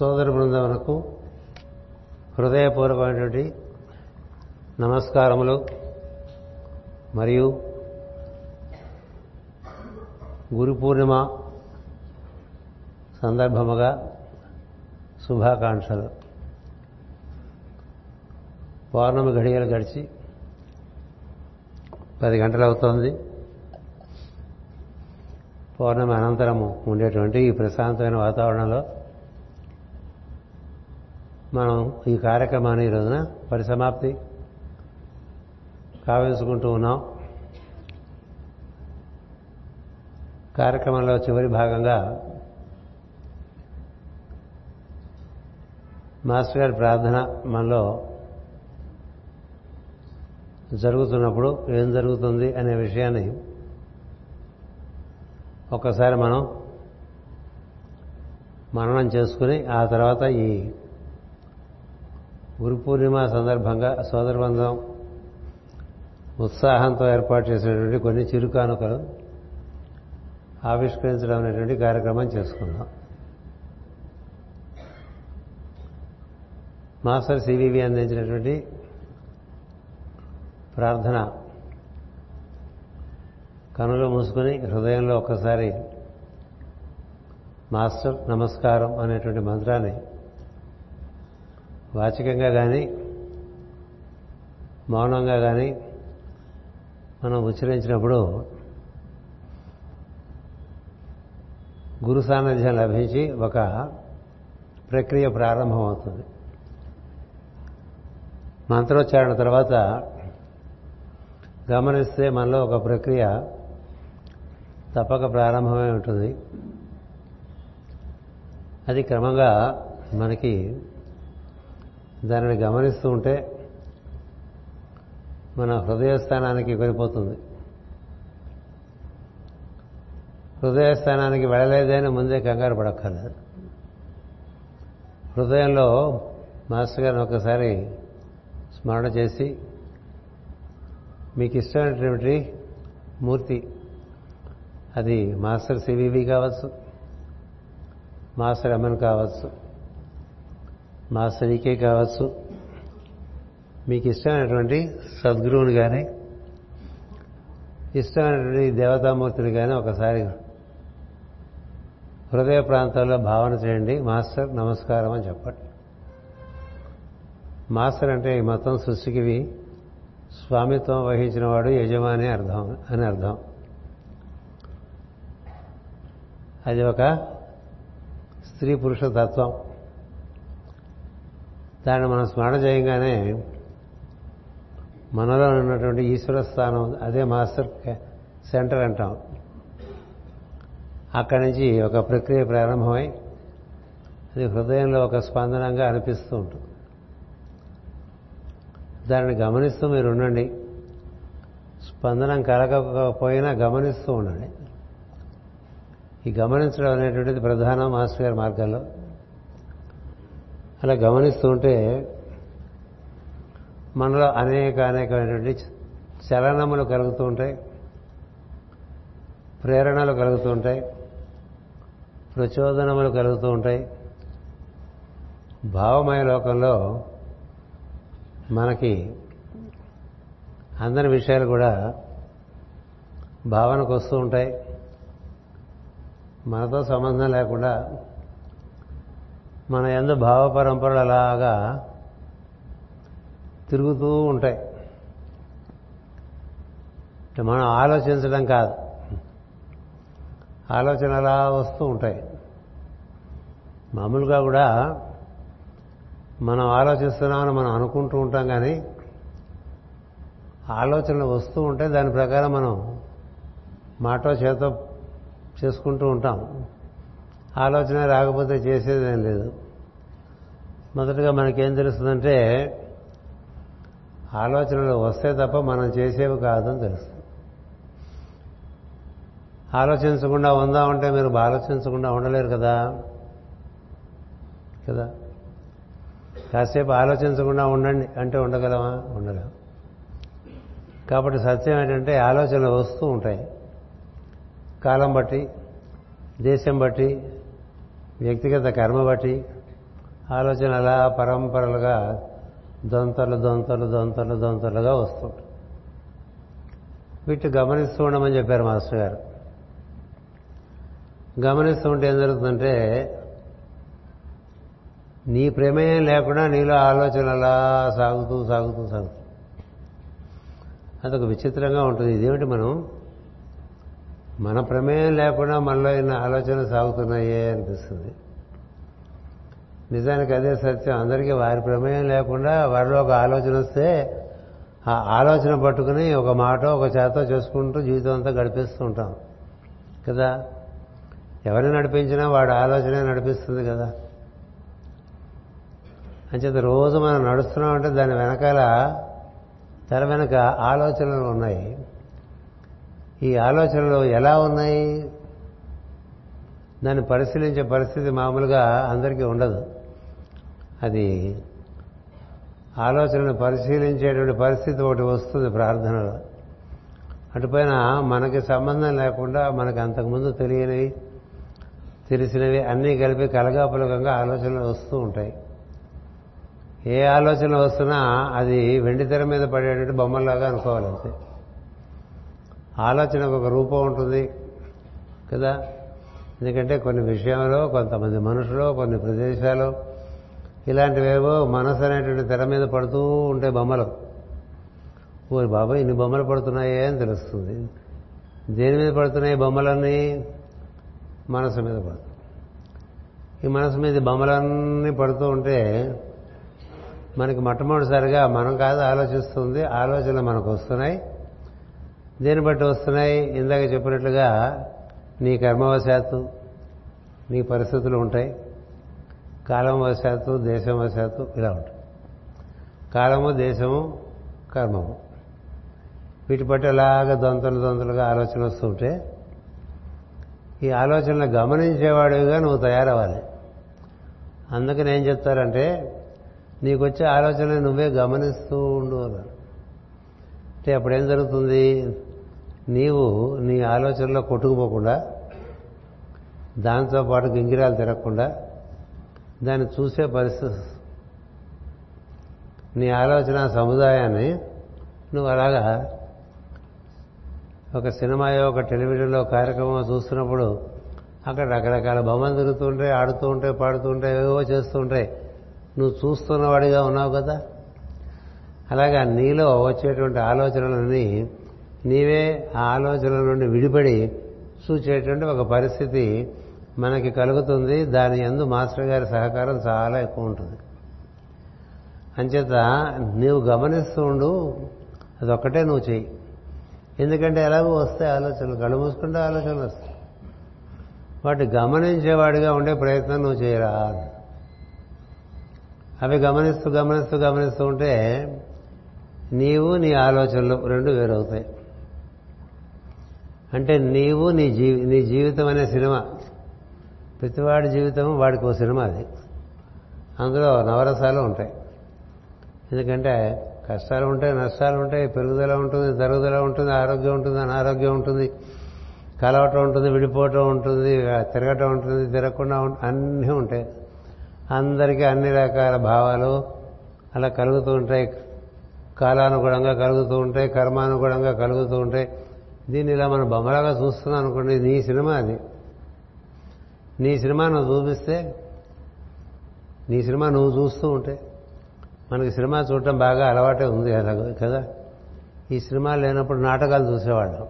సోదర బృందమునకు హృదయపూర్వకమైనటువంటి నమస్కారములు మరియు గురు పూర్ణిమ సందర్భముగా శుభాకాంక్షలు. పౌర్ణమి ఘడియలు గడిచి పది గంటలు అవుతోంది పౌర్ణమి అనంతరము ఉండేటువంటి ఈ ప్రశాంతమైన వాతావరణంలో మనం ఈ కార్యక్రమాన్ని ఈ రోజున పరిసమాప్తి కావించుకుంటూ ఉన్నాం. కార్యక్రమంలో చివరి భాగంగా మాస్టర్ గారి ప్రార్థన మనలో జరుగుతున్నప్పుడు ఏం జరుగుతుంది అనే విషయాన్ని ఒక్కసారి మనం మననం చేసుకుని ఆ తర్వాత ఈ గురు పూర్ణిమ సందర్భంగా సోదరబంధం ఉత్సాహంతో ఏర్పాటు చేసినటువంటి కొన్ని చిరుకానుకలు ఆవిష్కరించడం అనేటువంటి కార్యక్రమం చేసుకున్నాం. మాస్టర్ సివివి అందించినటువంటి ప్రార్థన కనులు మూసుకుని హృదయంలో ఒక్కసారి మాస్టర్ నమస్కారం అనేటువంటి మంత్రాన్ని వాచికంగా కానీ మౌనంగా కానీ మనం ఉచ్చరించినప్పుడు గురు సాన్నిధ్యం లభించి ఒక ప్రక్రియ ప్రారంభమవుతుంది. మంత్రోచ్చారణ తర్వాత గమనిస్తే మనలో ఒక ప్రక్రియ తప్పక ప్రారంభమై ఉంటుంది. అది క్రమంగా మనకి దానిని గమనిస్తూ ఉంటే మన హృదయస్థానానికి వెళ్ళిపోతుంది. హృదయస్థానానికి వెళ్ళలేదని ముందే కంగారు పడక్కర్లేదు. హృదయంలో మాస్టర్ గారిని ఒకసారి స్మరణ చేసి మీకు ఇష్టమైనటువంటి మూర్తి అది మాస్టర్ సివివి కావచ్చు మాస్టర్ ఎంఎన్ కావచ్చు మాస్టరీకే కావచ్చు. మీకు ఇష్టమైనటువంటి సద్గురువుని కానీ ఇష్టమైనటువంటి దేవతామూర్తిని కానీ ఒకసారి హృదయ ప్రాంతాల్లో భావన చేయండి. మాస్టర్ నమస్కారం అని చెప్పండి. మాస్టర్ అంటే ఈ మొత్తం సృష్టికివి స్వామిత్వం వహించిన వాడు యజమాని అర్థం అని అర్థం. అది ఒక స్త్రీ పురుష తత్వం. దాన్ని మనం స్మరణ చేయగానే మనలో ఉన్నటువంటి ఈశ్వర స్థానం అదే మాస్టర్ సెంటర్ అంటాం. అక్కడి నుంచి ఒక ప్రక్రియ ప్రారంభమై అది హృదయంలో ఒక స్పందనంగా అనిపిస్తూ ఉంటుంది. దాన్ని గమనిస్తూ మీరు ఉండండి. స్పందనం కలగకపోయినా గమనిస్తూ ఉండండి. ఈ గమనించడం అనేటువంటిది ప్రధాన మాస్టర్ గారి మార్గంలో. అలా గమనిస్తూ ఉంటే మనలో అనేక అనేకమైనటువంటి చలనములు కలుగుతూ ఉంటాయి ప్రేరణలు కలుగుతూ ఉంటాయి ప్రచోదనములు కలుగుతూ ఉంటాయి. భావమయ లోకంలో మనకి అందరి విషయాలు కూడా భావనకు వస్తూ ఉంటాయి. మనతో సంబంధం లేకుండా మన ఎందు భావ పరంపరలు అలాగా తిరుగుతూ ఉంటాయి. మనం ఆలోచించడం కాదు. ఆలోచన అలా వస్తూ ఉంటాయి. మామూలుగా కూడా మనం ఆలోచిస్తున్నామని మనం అనుకుంటూ ఉంటాం కానీ ఆలోచనలు వస్తూ ఉంటే దాని ప్రకారం మనం మాటో చేతో చేసుకుంటూ ఉంటాం. ఆలోచన రాకపోతే చేసేదేం లేదు. మొదటగా మనకేం తెలుస్తుందంటే ఆలోచనలు వస్తే తప్ప మనం చేసేవి కాదని తెలుస్తుంది. ఆలోచించకుండా ఉందామంటే మీరు ఆలోచించకుండా ఉండలేరు కదా? కదా? కాసేపు ఆలోచించకుండా ఉండండి అంటే ఉండగలమా? ఉండలేము కాబట్టి సత్యం ఏంటంటే ఆలోచనలు వస్తూ ఉంటాయి. కాలం బట్టి దేశం బట్టి వ్యక్తిగత కర్మ బట్టి ఆలోచన అలా పరంపరలుగా దొంతలు దొంతలు దొంతలు దొంతలుగా వస్తుంటాయి. వీటి గమనిస్తూ ఉండమని చెప్పారు మాస్టర్ గారు. గమనిస్తూ ఉంటే ఏం జరుగుతుందంటే నీ ప్రమేయం లేకుండా నీలో ఆలోచన అలా సాగుతూ సాగుతూ సాగుతూ. అదొక విచిత్రంగా ఉంటుంది. ఇదేమిటి మనం? మన ప్రమేయం లేకుండా మనలో ఇన్ని ఆలోచనలు సాగుతున్నాయే అనిపిస్తుంది. నిజానికి అదే సత్యం. అందరికీ వారి ప్రమేయం లేకుండా వారిలో ఒక ఆలోచన వస్తే ఆ ఆలోచన పట్టుకుని ఒక మాట ఒక చేత చేసుకుంటూ జీవితం అంతా గడిపేస్తూ ఉంటాం. కదా? ఎవరిని నడిపించినా వాడి ఆలోచనే నడిపిస్తుంది కదా? అంచేత రోజు మనం నడుస్తున్నామంటే దాని వెనకాల తెర వెనక ఆలోచనలు ఉన్నాయి. ఈ ఆలోచనలు ఎలా ఉన్నాయి? దాన్ని పరిశీలించే పరిస్థితి మామూలుగా అందరికీ ఉండదు. అది ఆలోచనను పరిశీలించేటువంటి పరిస్థితి ఒకటి వస్తుంది ప్రార్థనలో. అటుపైన మనకి సంబంధం లేకుండా మనకు అంతకుముందు తెలియనివి తెలిసినవి అన్నీ కలిపి కలగాపులకంగా ఆలోచనలు వస్తూ ఉంటాయి. ఏ ఆలోచన వస్తున్నా అది వెండితెర మీద పడేటువంటి బొమ్మలాగా అనుకోవాలి అంతే. ఆలోచనకు ఒక రూపం ఉంటుంది కదా? ఎందుకంటే కొన్ని విషయంలో కొంతమంది మనుషులు కొన్ని ప్రదేశాలు ఇలాంటివేవో మనసు అనేటువంటి తెర మీద పడుతూ ఉంటే బొమ్మలు. ఓరి బాబా ఇన్ని బొమ్మలు పడుతున్నాయే అని తెలుస్తుంది. దేని మీద పడుతున్నాయి బొమ్మలన్నీ? మనసు మీద పడుతుంది ఈ మనసు మీద బొమ్మలన్నీ పడుతూ ఉంటే మనకి మొట్టమొదటిసారిగా మనం కాదు ఆలోచిస్తుంది ఆలోచనలు మనకు వస్తున్నాయి. దేని బట్టి వస్తున్నాయి? ఇందాక చెప్పినట్లుగా నీ కర్మవశాత్తు నీ పరిస్థితులు ఉంటాయి. కాలం వశాత్తు దేశం వశాత్తు ఇలా ఉంటాయి. కాలము దేశము కర్మము. వీటి బట్టి అలాగ దొంతలు దొంతలుగా ఆలోచన వస్తుంటే ఈ ఆలోచనలు గమనించేవాడిగా నువ్వు తయారవ్వాలి. అందుకని ఏం చెప్తారంటే నీకు వచ్చే ఆలోచనలు నువ్వే గమనిస్తూ ఉండు అన్నారు. అంటే అప్పుడేం జరుగుతుంది? నీవు నీ ఆలోచనలో కొట్టుకుపోకుండా దాంతో పాటు గింగిరాలు తిరగకుండా దాన్ని చూసే పరిస్థితి. నీ ఆలోచన సముదాయాన్ని నువ్వు అలాగా ఒక సినిమాయో ఒక టెలివిజన్లో కార్యక్రమం చూస్తున్నప్పుడు అక్కడ రకరకాల బొమ్మలు తిరుగుతుంటాయి ఆడుతూ ఉంటాయి పాడుతూ ఉంటాయి ఏవో చేస్తూ ఉంటాయి నువ్వు చూస్తున్నవాడిగా ఉన్నావు కదా? అలాగా నీలో వచ్చేటువంటి ఆలోచనలన్నీ నీవే ఆ ఆలోచనల నుండి విడిపడి చూచేటువంటి ఒక పరిస్థితి మనకి కలుగుతుంది. దాని ఎందు మాస్టర్ గారి సహకారం చాలా ఎక్కువ ఉంటుంది. అంచేత నీవు గమనిస్తూ ఉండు అదొక్కటే నువ్వు చెయ్యి. ఎందుకంటే ఎలాగో వస్తాయి ఆలోచనలు కళ్ళు మూసుకుంటే ఆలోచనలు వస్తాయి. వాటి గమనించేవాడిగా ఉండే ప్రయత్నం నువ్వు చేయరా? అవి గమనిస్తూ గమనిస్తూ గమనిస్తూ ఉంటే నీవు నీ ఆలోచనలు రెండు వేరవుతాయి. అంటే నీవు నీ జీవి నీ జీవితం అనే సినిమా. ప్రతివాడి జీవితం వాడికి ఓ సినిమా అది. అందులో నవరసాలు ఉంటాయి. ఎందుకంటే కష్టాలు ఉంటాయి నష్టాలు ఉంటాయి పెరుగుదల ఉంటుంది తరుగుదల ఉంటుంది ఆరోగ్యం ఉంటుంది అనారోగ్యం ఉంటుంది కలవటం ఉంటుంది విడిపోవటం ఉంటుంది తిరగటం ఉంటుంది తిరగకుండా అన్నీ ఉంటాయి. అందరికీ అన్ని రకాల భావాలు అలా కలుగుతూ ఉంటాయి. కాలానుగుణంగా కలుగుతూ ఉంటాయి కర్మానుగుణంగా కలుగుతూ ఉంటాయి. దీన్ని ఇలా మనం బొమ్మలాగా చూస్తున్నాం అనుకోండి నీ సినిమా అది. నీ సినిమా నువ్వు చూపిస్తే నీ సినిమా నువ్వు చూస్తూ ఉంటే మనకి సినిమా చూడటం బాగా అలవాటే ఉంది కదా ఈ సినిమాలు లేనప్పుడు నాటకాలు చూసేవాళ్ళం.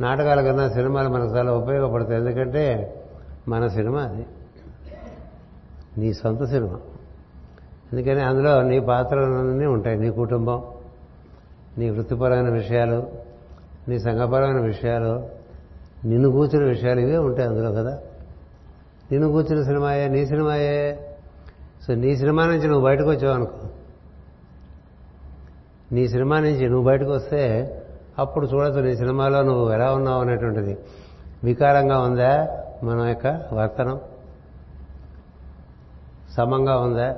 నాటకాల కన్నా సినిమాలు మనకు చాలా ఉపయోగపడతాయి. ఎందుకంటే మన సినిమా అది. నీ సొంత సినిమా. ఎందుకని అందులో నీ పాత్రలన్నీ ఉంటాయి. నీ కుటుంబం నీ వృత్తిపరమైన విషయాలు నీ సంఘపరమైన విషయాలు నిన్ను కూర్చున్న విషయాలు ఇవే ఉంటాయి అందులో కదా. నిన్ను కూర్చున్న సినిమాయే నీ సినిమాయే. సో నీ సినిమా నుంచి నువ్వు బయటకు వచ్చావు అనుకో. నీ సినిమా నుంచి నువ్వు బయటకు వస్తే అప్పుడు చూడొచ్చు నీ సినిమాలో నువ్వు ఎలా ఉన్నావు అనేటువంటిది. వికారంగా ఉందా? మన యొక్క వర్తనం. సమంగా ఉందా?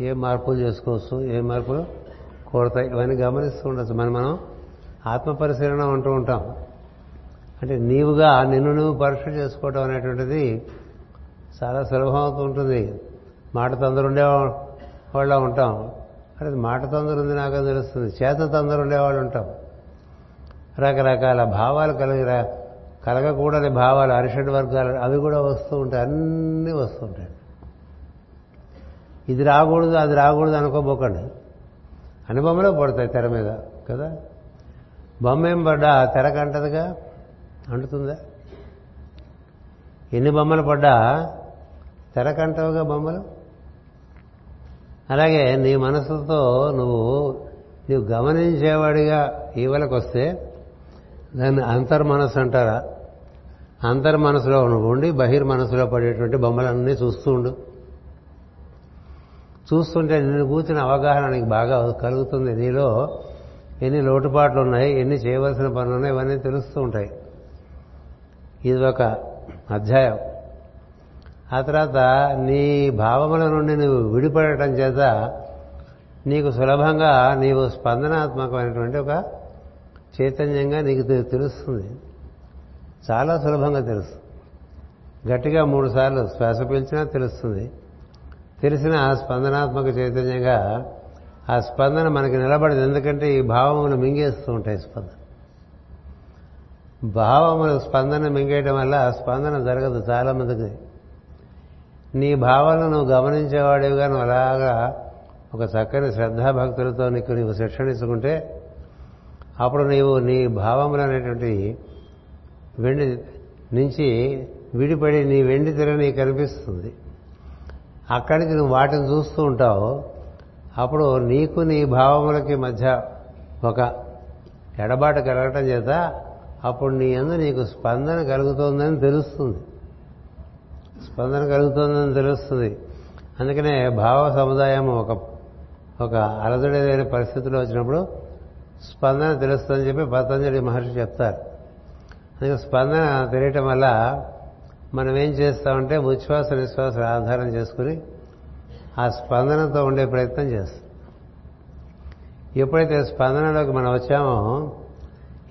ఏ మార్పులు చేసుకోవచ్చు? ఏ మార్పులు కోరతాయి? ఇవన్నీ గమనిస్తూ ఉండొచ్చు. మనం మనం ఆత్మ పరిశీలన అంటూ ఉంటాం. అంటే నీవుగా నిన్ను నువ్వు పరీక్ష చేసుకోవడం అనేటువంటిది చాలా సులభం అవుతూ ఉంటుంది. మాట తొందర ఉండే వాళ్ళ ఉంటాం. అంటే మాట తొందర ఉంది నాకు తెలుస్తుంది. చేత తొందర ఉండేవాళ్ళు ఉంటాం. రకరకాల భావాలు కలిగి కలగకూడని భావాలు అరిషడ్ వర్గాలు అవి కూడా వస్తూ ఉంటాయి. అన్నీ వస్తూ ఉంటాయి. ఇది రాకూడదు అది రాకూడదు అనుకోబోకండి. అనుభవంలో పడతాయి తెర మీద కదా? బొమ్మ ఏం పడ్డా తెరకు అంటదిగా అంటుతుందా? ఎన్ని బొమ్మలు పడ్డా? తెరకంటవుగా బొమ్మలు? అలాగే నీ మనసుతో నువ్వు నువ్వు గమనించేవాడిగా ఈవలకు వస్తే దాన్ని అంతర్మనస్సు అంటారా? అంతర్మనసులో నువ్వు ఉండి బహిర్మనసులో పడేటువంటి బొమ్మలన్నీ చూస్తూ ఉండు. చూస్తుంటే నిన్ను కూర్చున్న అవగాహన నీకు బాగా కలుగుతుంది. నీలో ఎన్ని లోటుపాట్లు ఉన్నాయి ఎన్ని చేయవలసిన పనులు ఉన్నాయి ఇవన్నీ తెలుస్తూ ఉంటాయి. ఇది ఒక అధ్యాయం. ఆ తర్వాత నీ భావముల నుండి నువ్వు విడిపడటం చేత నీకు సులభంగా నీవు స్పందనాత్మకమైనటువంటి ఒక చైతన్యంగా నీకు తెలుస్తుంది. చాలా సులభంగా తెలుస్తుంది. గట్టిగా మూడు సార్లు శ్వాస పీల్చినా తెలుస్తుంది. తెలిసిన స్పందనాత్మక చైతన్యంగా ఆ స్పందన మనకి నిలబడదు. ఎందుకంటే ఈ భావములు మింగేస్తూ ఉంటాయి స్పందన. భావములు స్పందన మింగేయడం వల్ల స్పందన జరగదు చాలా మందికి. నీ భావాలను నువ్వు గమనించేవాడివిగా నువ్వు అలాగా ఒక చక్కని శ్రద్ధాభక్తులతో నీకు నీవు శిక్షణ ఇచ్చుకుంటే అప్పుడు నీవు నీ భావములు అనేటువంటి వెండి నుంచి విడిపడి నీ వెండి తెర నీకు కనిపిస్తుంది. అక్కడికి నువ్వు వాటిని చూస్తూ ఉంటావు. అప్పుడు నీకు నీ భావములకి మధ్య ఒక ఎడబాటు కలగటం చేత అప్పుడు నీ అందు నీకు స్పందన కలుగుతోందని తెలుస్తుంది. స్పందన కలుగుతోందని తెలుస్తుంది. అందుకనే భావ సముదాయం ఒక ఒక అలజడి పరిస్థితులు పరిస్థితిలో వచ్చినప్పుడు స్పందన తెలుస్తుందని చెప్పి పతంజలి మహర్షి చెప్తారు. అందుకే స్పందన తెలియటం వల్ల మనం ఏం చేస్తామంటే ఉచ్ఛ్వాస నిశ్వాస ఆధారం చేసుకుని ఆ స్పందనతో ఉండే ప్రయత్నం చేస్తాం. ఎప్పుడైతే స్పందనలోకి మనం వచ్చామో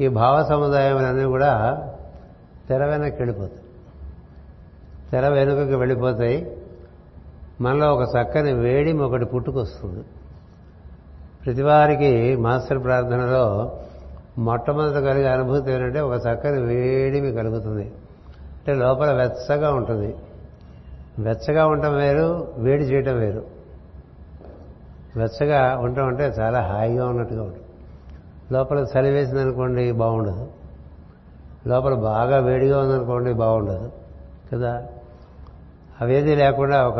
ఈ భావ సముదాయాలన్నీ కూడా తెర వెనక్కి వెళ్ళిపోతాయి. తెర వెనుకకి వెళ్ళిపోతాయి. మనలో ఒక చక్కని వేడిమి ఒకటి పుట్టుకొస్తుంది. ప్రతివారికి మాస్టర్ ప్రార్థనలో మొట్టమొదట కలిగే అనుభూతి ఏంటంటే ఒక చక్కని వేడిమి కలుగుతుంది. అంటే లోపల వెచ్చగా ఉంటుంది. వెచ్చగా ఉండటం వేరు వేడి చేయటం వేరు. వెచ్చగా ఉండటం అంటే చాలా హాయిగా ఉన్నట్టుగా ఉంటుంది. లోపల చలి వేసిందనుకోండి బాగుండదు. లోపల బాగా వేడిగా ఉందనుకోండి బాగుండదు కదా? అవేది లేకుండా ఒక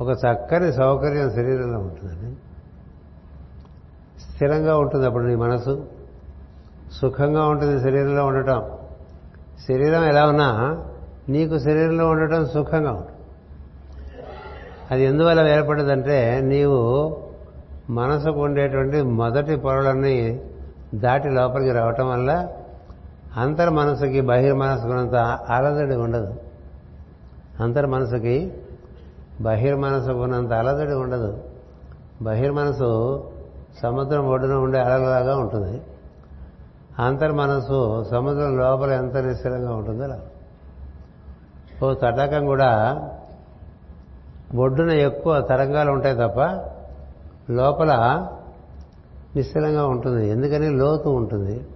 ఒక చక్కని సౌకర్యం శరీరంలో ఉంటుందండి. స్థిరంగా ఉంటుంది అప్పుడు నీ మనసు. సుఖంగా ఉంటుంది శరీరంలో ఉండటం. శరీరం ఎలా ఉన్నా నీకు శరీరంలో ఉండటం సుఖంగా ఉంటుంది. అది ఎందువల్ల ఏర్పడదంటే నీవు మనసుకు ఉండేటువంటి మొదటి పొరలన్నీ దాటి లోపలికి రావటం వల్ల అంతర్ మనసుకి బహిర్మనసుకున్నంత అలజడి ఉండదు. అంతర్ మనసుకి బహిర్మనసుకున్నంత అలజడి ఉండదు. బహిర్మనసు సముద్రం ఒడ్డున ఉండే అలలాగా ఉంటుంది. అంతర్మనస్సు సముద్రం లోపల ఎంత నిశ్చలంగా ఉంటుందో అలా. ఓ తటాకం కూడా ఒడ్డున ఎక్కువ తరంగాలు ఉంటాయి తప్ప లోపల నిశ్చలంగా ఉంటుంది. ఎందుకని? లోతు ఉంటుంది.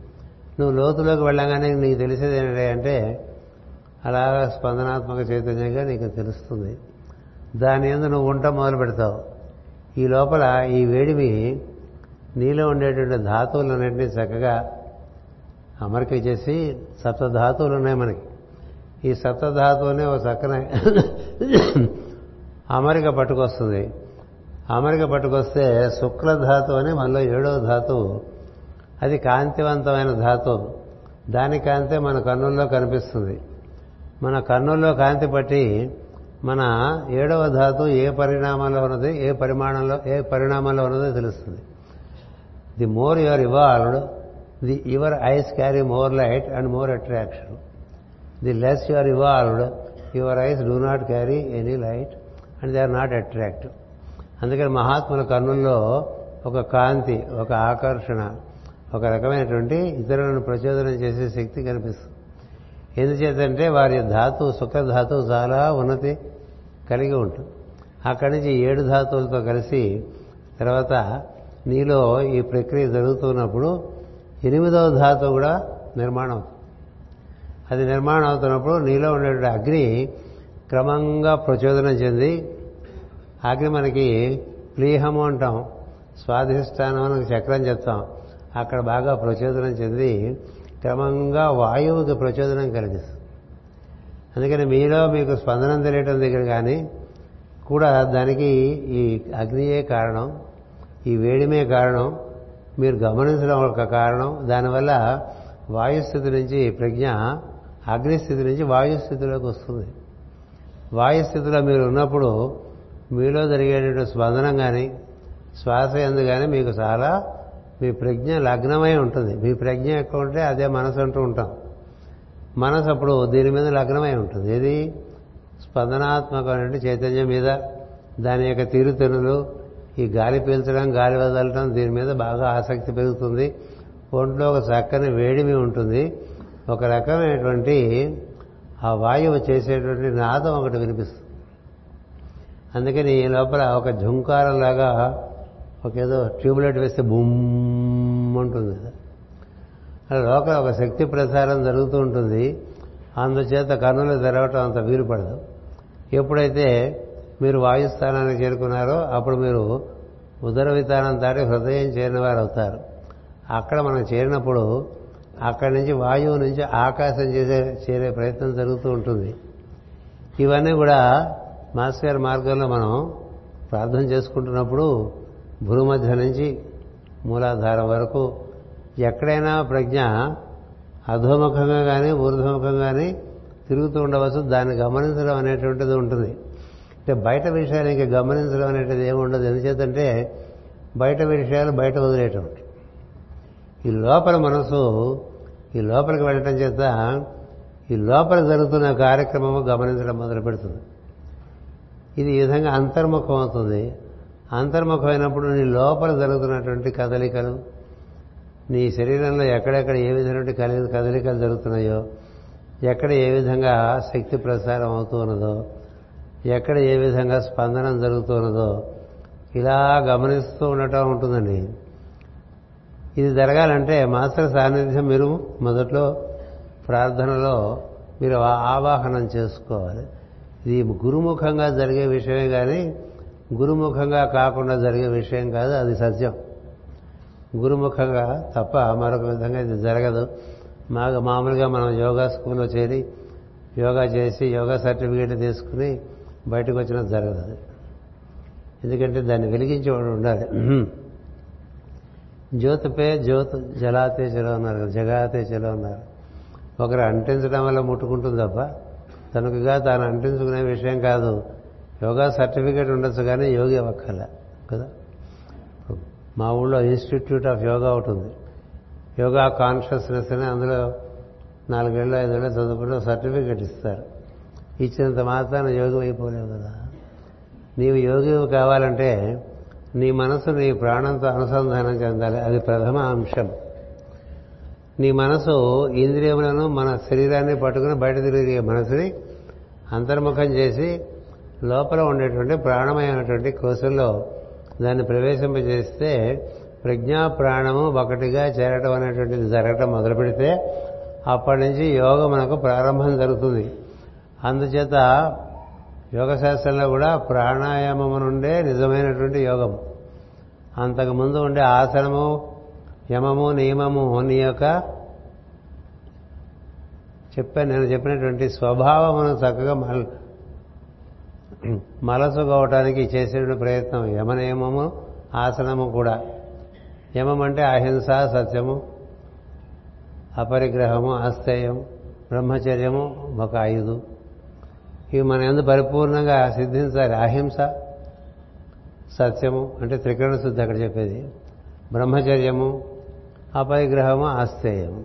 నువ్వు లోతులోకి వెళ్ళగానే నీకు తెలిసేది ఏంటంటే అలా స్పందనాత్మక చైతన్యంగా నీకు తెలుస్తుంది. దాని ఎందు నువ్వు ఉంట మొదలు పెడతావు. ఈ లోపల ఈ వేడిమి నీలో ఉండేటువంటి ధాతువులన్నింటినీ చక్కగా అమరిక చేసి సప్తధాతువులు ఉన్నాయి మనకి. ఈ సప్తధాతువునే ఒక చక్కన అమరిక పట్టుకొస్తుంది. అమరిక పట్టుకొస్తే శుక్లధాతు అని మనలో ఏడవ ధాతువు అది కాంతివంతమైన ధాతువు దాని కాంతే మన కన్నుల్లో కనిపిస్తుంది. మన కన్నుల్లో కాంతి పట్టి మన ఏడవ ధాతు ఏ పరిణామంలో ఉన్నది ఏ పరిమాణంలో ఏ పరిణామంలో ఉన్నదో తెలుస్తుంది. The more your evolved the your eyes carry more light and more attraction. The less your evolved your eyes do not carry any light. And they are not attractive అందుకని మహాత్ముల కన్నుల్లో ఒక కాంతి ఒక ఆకర్షణ ఒక రకమైనటువంటి ఇతరులను ప్రచోదనం చేసే శక్తి కనిపిస్తుంది. ఎందుచేతంటే వారి ధాతు శుక్ల ధాతువు చాలా ఉన్నతి కలిగి ఉంటుంది. అక్కడి నుంచి ఏడు ధాతువులతో కలిసి తర్వాత నీలో ఈ ప్రక్రియ జరుగుతున్నప్పుడు ఎనిమిదవ ధాతువు కూడా నిర్మాణం అవుతుంది. అది నిర్మాణం అవుతున్నప్పుడు నీలో ఉండేటువంటి అగ్ని క్రమంగా ప్రచోదనం చెంది అగ్ని మనకి ప్లీహము అంటాం స్వాధిష్టానం అని చక్రం చెప్తాం. అక్కడ బాగా ప్రచోదనం చెంది క్రమంగా వాయువుకి ప్రచోదనం కలిగిస్తుంది. అందుకని మీలో మీకు స్పందనం తెలియటం దగ్గర కానీ కూడా దానికి ఈ అగ్నియే కారణం ఈ వేడిమే కారణం మీరు గమనించడం ఒక కారణం దానివల్ల వాయుస్థితి నుంచి ప్రజ్ఞ అగ్నిస్థితి నుంచి వాయుస్థితిలోకి వస్తుంది. వాయుస్థితిలో మీరు ఉన్నప్పుడు మీలో జరిగేటువంటి స్పందనం కానీ శ్వాస ఎందు కానీ మీకు చాలా మీ ప్రజ్ఞ లగ్నమై ఉంటుంది. మీ ప్రజ్ఞ ఎక్కువ ఉంటే అదే మనసు అంటూ ఉంటాం. మనసు అప్పుడు దీని మీద లగ్నమై ఉంటుంది. ఇది స్పందనాత్మకమైన చైతన్యం మీద దాని యొక్క తీరుతెనులు ఈ గాలి పీల్చడం గాలి వదలటం దీని మీద బాగా ఆసక్తి పెరుగుతుంది. ఒంట్లో ఒక చక్కని వేడిమి ఉంటుంది. ఒక రకమైనటువంటి ఆ వాయువు చేసేటువంటి నాదం ఒకటి వినిపిస్తుంది. అందుకని ఈ లోపల ఒక ఝుంకారంలాగా ఒక ఏదో ట్యూబ్లైట్ వేస్తే బుమ్ ఉంటుంది అలా లోపల ఒక శక్తి ప్రసారం జరుగుతూ ఉంటుంది. అందుచేత కన్నులు తెరవటం అంత వీలు పడదు. ఎప్పుడైతే మీరు వాయుస్థానాన్ని చేరుకున్నారో అప్పుడు మీరు ఉదర విధానం దాటి హృదయం చేరిన వారు అవుతారు అక్కడ మనం చేరినప్పుడు అక్కడి నుంచి వాయువు నుంచి ఆకాశం చేసే చేరే ప్రయత్నం జరుగుతూ ఉంటుంది. ఇవన్నీ కూడా మాస్ గారి మార్గంలో మనం ప్రార్థన చేసుకుంటున్నప్పుడు భూమధ్య నుంచి మూలాధారం వరకు ఎక్కడైనా ప్రజ్ఞ అధోముఖంగా కానీ ఊర్ధముఖం కానీ తిరుగుతూ ఉండవచ్చు. దాన్ని గమనించడం అనేటువంటిది ఉంటుంది. అంటే బయట విషయాలు ఇంకా గమనించడం అనేటిది ఏమి ఉండదు. ఎందుచేతంటే బయట విషయాలు బయట వదిలేటువంటి ఈ లోపల మనసు ఈ లోపలికి వెళ్ళటం చేత ఈ లోపల జరుగుతున్న కార్యక్రమము గమనించడం మొదలు పెడుతుంది. ఇది ఈ విధంగా అంతర్ముఖం అవుతుంది. అంతర్ముఖమైనప్పుడు నీ లోపల జరుగుతున్నటువంటి కదలికలు నీ శరీరంలో ఎక్కడెక్కడ ఏ విధమైనటువంటి కలి కదలికలు జరుగుతున్నాయో ఎక్కడ ఏ విధంగా శక్తి ప్రసారం అవుతూ ఉన్నదో ఎక్కడ ఏ విధంగా స్పందనం జరుగుతున్నదో ఇలా గమనిస్తూ ఉండటం ఉంటుందండి. ఇది జరగాలంటే మాస్టర్ సాన్నిధ్యం మీరు మొదట్లో ప్రార్థనలో మీరు ఆవాహనం చేసుకోవాలి. ఇది గురుముఖంగా జరిగే విషయమే కానీ గురుముఖంగా కాకుండా జరిగే విషయం కాదు అది సత్యం. గురుముఖంగా తప్ప మరొక విధంగా ఇది జరగదు. మాకు మామూలుగా మనం యోగా స్కూల్లో చేరి యోగా చేసి యోగా సర్టిఫికేట్ తీసుకుని బయటకు వచ్చినా జరగదు. అది ఎందుకంటే దాన్ని వెలిగించేవాడు ఉండాలి. జ్యోతిపే జ్యోతి జలాతే చలో ఉన్నారు జగాతే చలో ఉన్నారు ఒకరు అంటించడం వల్ల ముట్టుకుంటుంది తప్ప తనకుగా తాను అంటించుకునే విషయం కాదు. యోగా సర్టిఫికేట్ ఉండొచ్చు కానీ యోగి అవ్వక్కల కదా? మా ఊళ్ళో ఇన్స్టిట్యూట్ ఆఫ్ యోగా ఒకటి ఉంది. యోగా కాన్షియస్నెస్ అని అందులో నాలుగేళ్ళు ఐదేళ్ళు చదువుకుంటే సర్టిఫికేట్ ఇస్తారు. ఇచ్చినంత మాత్రాన యోగం అయిపోలేవు కదా. నీవు యోగి కావాలంటే నీ మనసు నీ ప్రాణంతో అనుసంధానం చెందాలి. అది ప్రథమ అంశం. నీ మనసు ఇంద్రియములను మన శరీరాన్ని పట్టుకుని బయట తిరిగే మనసుని అంతర్ముఖం చేసి లోపల ఉండేటువంటి ప్రాణమైనటువంటి కోశంలో దాన్ని ప్రవేశింపజేస్తే ప్రజ్ఞా ప్రాణము ఒకటిగా చేరటం అనేటువంటిది జరగటం మొదలు పెడితే అప్పటి నుంచి యోగం మనకు ప్రారంభం జరుగుతుంది. అందుచేత యోగ శాస్త్రంలో కూడా ప్రాణాయామము నుండే నిజమైనటువంటి యోగం అంతకుముందు ఉండే ఆసనము యమము నియమము నీ యొక్క చెప్పాను నేను చెప్పినటువంటి స్వభావమును చక్కగా మల మలసుకోవటానికి చేసేటువంటి ప్రయత్నం. యమనియమము ఆసనము కూడా. యమం అంటే అహింస సత్యము అపరిగ్రహము ఆస్థేయం బ్రహ్మచర్యము ఒక ఐదు. ఇవి మన ఎందు పరిపూర్ణంగా సిద్ధించాలి. అహింస సత్యము అంటే త్రికరణ శుద్ధి అక్కడ చెప్పేది. బ్రహ్మచర్యము అపరిగ్రహము ఆస్థేయము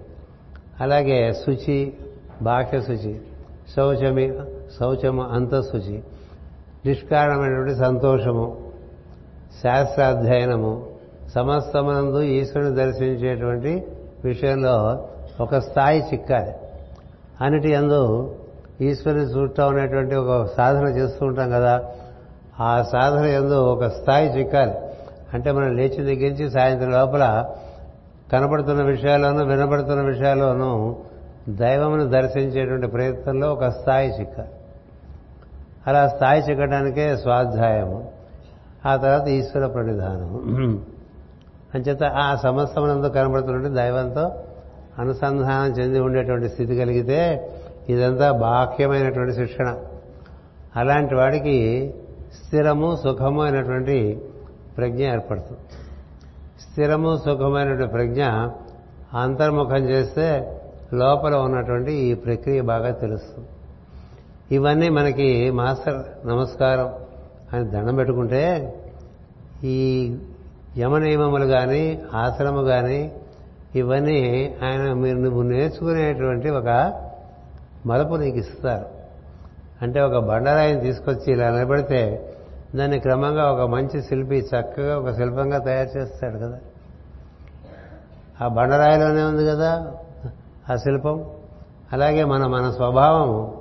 అలాగే శుచి బాహ్య శుచి శౌచమి శౌచము అంతఃశుచి నిష్కారణమైనటువంటి సంతోషము శాస్త్రాధ్యయనము సమస్తమనందు ఈశ్వరుని దర్శించేటువంటి విషయంలో ఒక స్థాయి చిక్కాలి. అన్నిటి అందు ఈశ్వరుని చూడటం అనేటువంటి ఒక సాధన చేస్తూ ఉంటాం కదా ఆ సాధన ఎందు ఒక స్థాయి చిక్కాలి. అంటే మనం లేచిన దగ్గర నుంచి సాయంత్రం లోపల కనపడుతున్న విషయాల్లోనూ వినపడుతున్న విషయాల్లోనూ దైవమును దర్శించేటువంటి ప్రయత్నంలో ఒక స్థాయి చిక్కాలి. అలా స్థాయి చిక్కడానికే స్వాధ్యాయము ఆ తర్వాత ఈశ్వర ప్రణిధానము. అంచేత ఆ సమస్తమునందు కనబడుతున్నటువంటి దైవంతో అనుసంధానం చెంది ఉండేటువంటి స్థితి కలిగితే ఇదంతా బాహ్యమైనటువంటి శిక్షణ. అలాంటి వాడికి స్థిరము సుఖము అయినటువంటి ప్రజ్ఞ ఏర్పడుతుంది. స్థిరము సుఖమైనటువంటి ప్రజ్ఞ అంతర్ముఖం చేస్తే లోపల ఉన్నటువంటి ఈ ప్రక్రియ బాగా తెలుస్తుంది. ఇవన్నీ మనకి మాస్టర్ నమస్కారం అని దండం పెట్టుకుంటే ఈ యమనియమములు కానీ ఆశ్రమము కానీ ఇవన్నీ ఆయన మీరు నువ్వు నేర్చుకునేటువంటి ఒక మలుపు నీకు ఇస్తారు అంటే ఒక బండరాయిని తీసుకొచ్చి ఇలా నిలబడితే దాన్ని క్రమంగా ఒక మంచి శిల్పి చక్కగా ఒక శిల్పంగా తయారు చేస్తాడు కదా. ఆ బండరాయిలోనే ఉంది కదా ఆ శిల్పం. అలాగే మన మన స్వభావం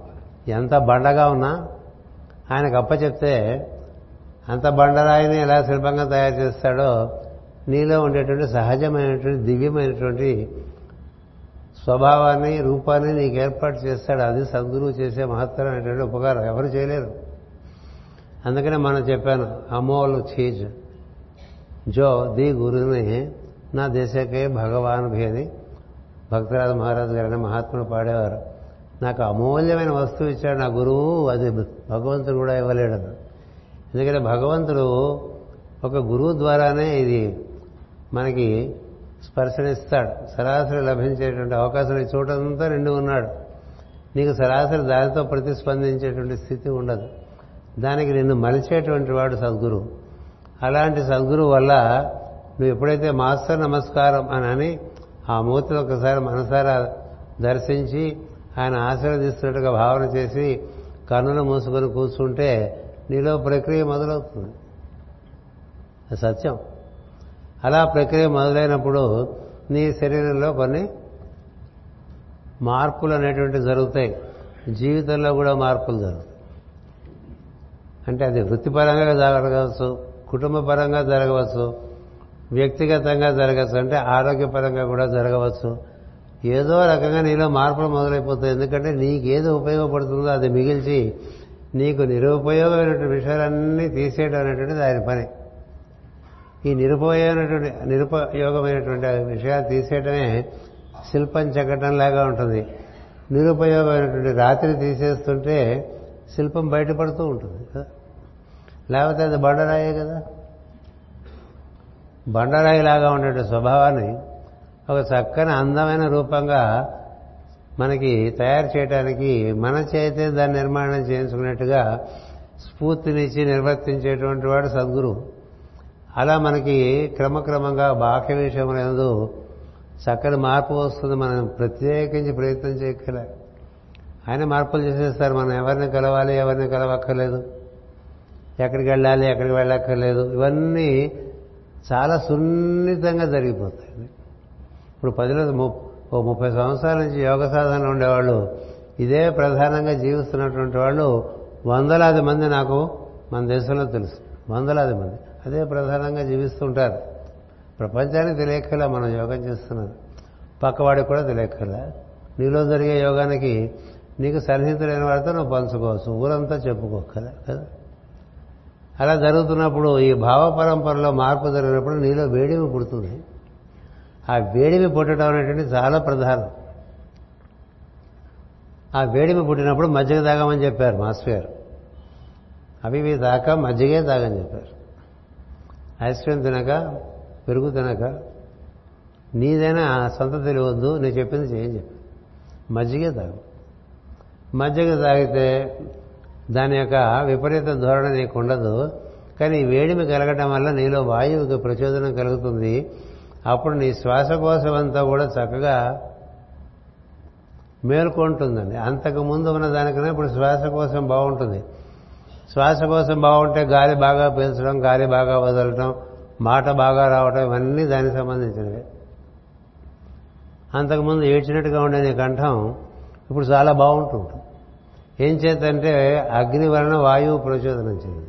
ఎంత బండగా ఉన్నా ఆయనకు అప్పచెప్తే అంత బండరాయిని ఎలా శిల్పంగా తయారు చేస్తాడో నీలో ఉండేటువంటి సహజమైనటువంటి దివ్యమైనటువంటి స్వభావాన్ని రూపాన్ని నీకు ఏర్పాటు చేస్తాడు. అది సద్గురువు చేసే మహత్తరమైనటువంటి ఉపకారం. ఎవరు చేయలేరు. అందుకనే మనం చెప్పాను అమోల్ చీజ్. జో ది గురుని నా దేశకే భగవాన్ భేది. భక్తరాజు మహారాజు గారని మహాత్ముడు పాడేవారు. నాకు అమూల్యమైన వస్తువు ఇచ్చాడు నా గురువు అది భగవంతుడు కూడా ఇవ్వలేడు ఎందుకంటే భగవంతుడు ఒక గురువు ద్వారానే ఇది మనకి స్పర్శనిస్తాడు. సరాసరి లభించేటువంటి అవకాశం ఈ చోటంతా నిండి ఉన్నాడు. నీకు సరాసరి దానితో ప్రతిస్పందించేటువంటి స్థితి ఉండదు. దానికి నిన్ను మలిచేటువంటి వాడు సద్గురు. అలాంటి సద్గురు వల్ల నువ్వు ఎప్పుడైతే మాస్టర్ నమస్కారం అని అని ఆ మూర్తిని ఒకసారి మనసారా దర్శించి ఆయన ఆశీర్వదిస్తున్నట్టుగా భావన చేసి కన్నులు మూసుకొని కూర్చుంటే నీలో ప్రక్రియ మొదలవుతుంది. అది సత్యం. అలా ప్రక్రియ మొదలైనప్పుడు నీ శరీరంలో కొన్ని మార్పులు అనేటువంటివి జరుగుతాయి. జీవితంలో కూడా మార్పులు జరుగుతాయి. అంటే అది వృత్తిపరంగా జరగవచ్చు కుటుంబ పరంగా జరగవచ్చు వ్యక్తిగతంగా జరగచ్చు అంటే ఆరోగ్యపరంగా కూడా జరగవచ్చు. ఏదో రకంగా నీలో మార్పులు మొదలైపోతాయి. ఎందుకంటే నీకేది ఉపయోగపడుతుందో అది మిగిల్చి నీకు నిరుపయోగమైనటువంటి విషయాలన్నీ తీసేయడం అనేటువంటిది ఆయన పని. ఈ నిరుపయోగమైనటువంటి నిరుపయోగమైనటువంటి విషయాలు తీసేయడమే శిల్పం చెక్కటం లాగా ఉంటుంది. నిరుపయోగమైనటువంటి రాత్రి తీసేస్తుంటే శిల్పం బయటపడుతూ ఉంటుంది కదా. లేకపోతే అది బండరాయే కదా. బండరాయిలాగా ఉండే స్వభావాన్ని ఒక చక్కని అందమైన రూపంగా మనకి తయారు చేయడానికి మన చేతే దాన్ని నిర్మాణం చేయించుకున్నట్టుగా స్ఫూర్తినిచ్చి నిర్వర్తించేటువంటి వాడు సద్గురు. అలా మనకి క్రమక్రమంగా బాహ్య విషయములందు చక్కని మార్పు వస్తుంది. మనం ప్రత్యేకించి ప్రయత్నం చేయక్కలే. ఆయన మార్పులు చేసేస్తారు. మనం ఎవరిని కలవాలి ఎవరిని కలవక్కర్లేదు. ఎక్కడికి వెళ్ళాలి ఎక్కడికి వెళ్ళక్కర్లేదు. ఇవన్నీ చాలా సున్నితంగా జరిగిపోతాయి. ఇప్పుడు పదిలో ఓ ముప్పై సంవత్సరాల నుంచి యోగ సాధన ఉండేవాళ్ళు ఇదే ప్రధానంగా జీవిస్తున్నటువంటి వాళ్ళు వందలాది మంది నాకు మన దేశంలో తెలుసు. వందలాది మంది. అదే ప్రధానంగా జీవిస్తుంటారు. ప్రపంచానికి తెలియకలా మనం యోగం చేస్తున్నది. పక్కవాడికి కూడా తెలియకలా నీలో జరిగే యోగానికి నీకు సన్నిహితులైన వాడితో నువ్వు పంచుకోవచ్చు. ఊరంతా చెప్పుకోగల కదా? అలా జరుగుతున్నప్పుడు ఈ భావ పరంపరలో మార్పు జరిగినప్పుడు నీలో వేడిమి పుడుతుంది. ఆ వేడిమి పుట్టడం అనేటువంటి చాలా ప్రధానం. ఆ వేడిమి పుట్టినప్పుడు మజ్జిగ తాగమని చెప్పారు మాస్టర్ గారు. అవి ఇవి తాక మజ్జిగే తాగని చెప్పారు. ఐస్ క్రీమ్ తినక పెరుగు తినక నీదైనా సొంత తెలియవద్దు నేను చెప్పింది చేయని చెప్పి మజ్జిగ తాగు. మజ్జిగ తాగితే దాని యొక్క విపరీత ధోరణ నీకు ఉండదు కానీ వేడిమి కలగటం వల్ల నీలో వాయువుకి ప్రచోదనం కలుగుతుంది. అప్పుడు నీ శ్వాసకోశం అంతా కూడా చక్కగా మేల్కొంటుందండి. అంతకు ముందు ఉన్న దానికన్నా ఇప్పుడు శ్వాసకోశం బాగుంటుంది. శ్వాసకోశం బాగుంటే గాలి బాగా పీల్చడం గాలి బాగా వదలటం మాట బాగా రావటం ఇవన్నీ దానికి సంబంధించినవి. అంతకుముందు ఏడ్చినట్టుగా ఉండే నీ కంఠం ఇప్పుడు చాలా బాగుంటుంది ఏం చేతంటే అగ్ని వలన వాయువు ప్రచోదనం చెంది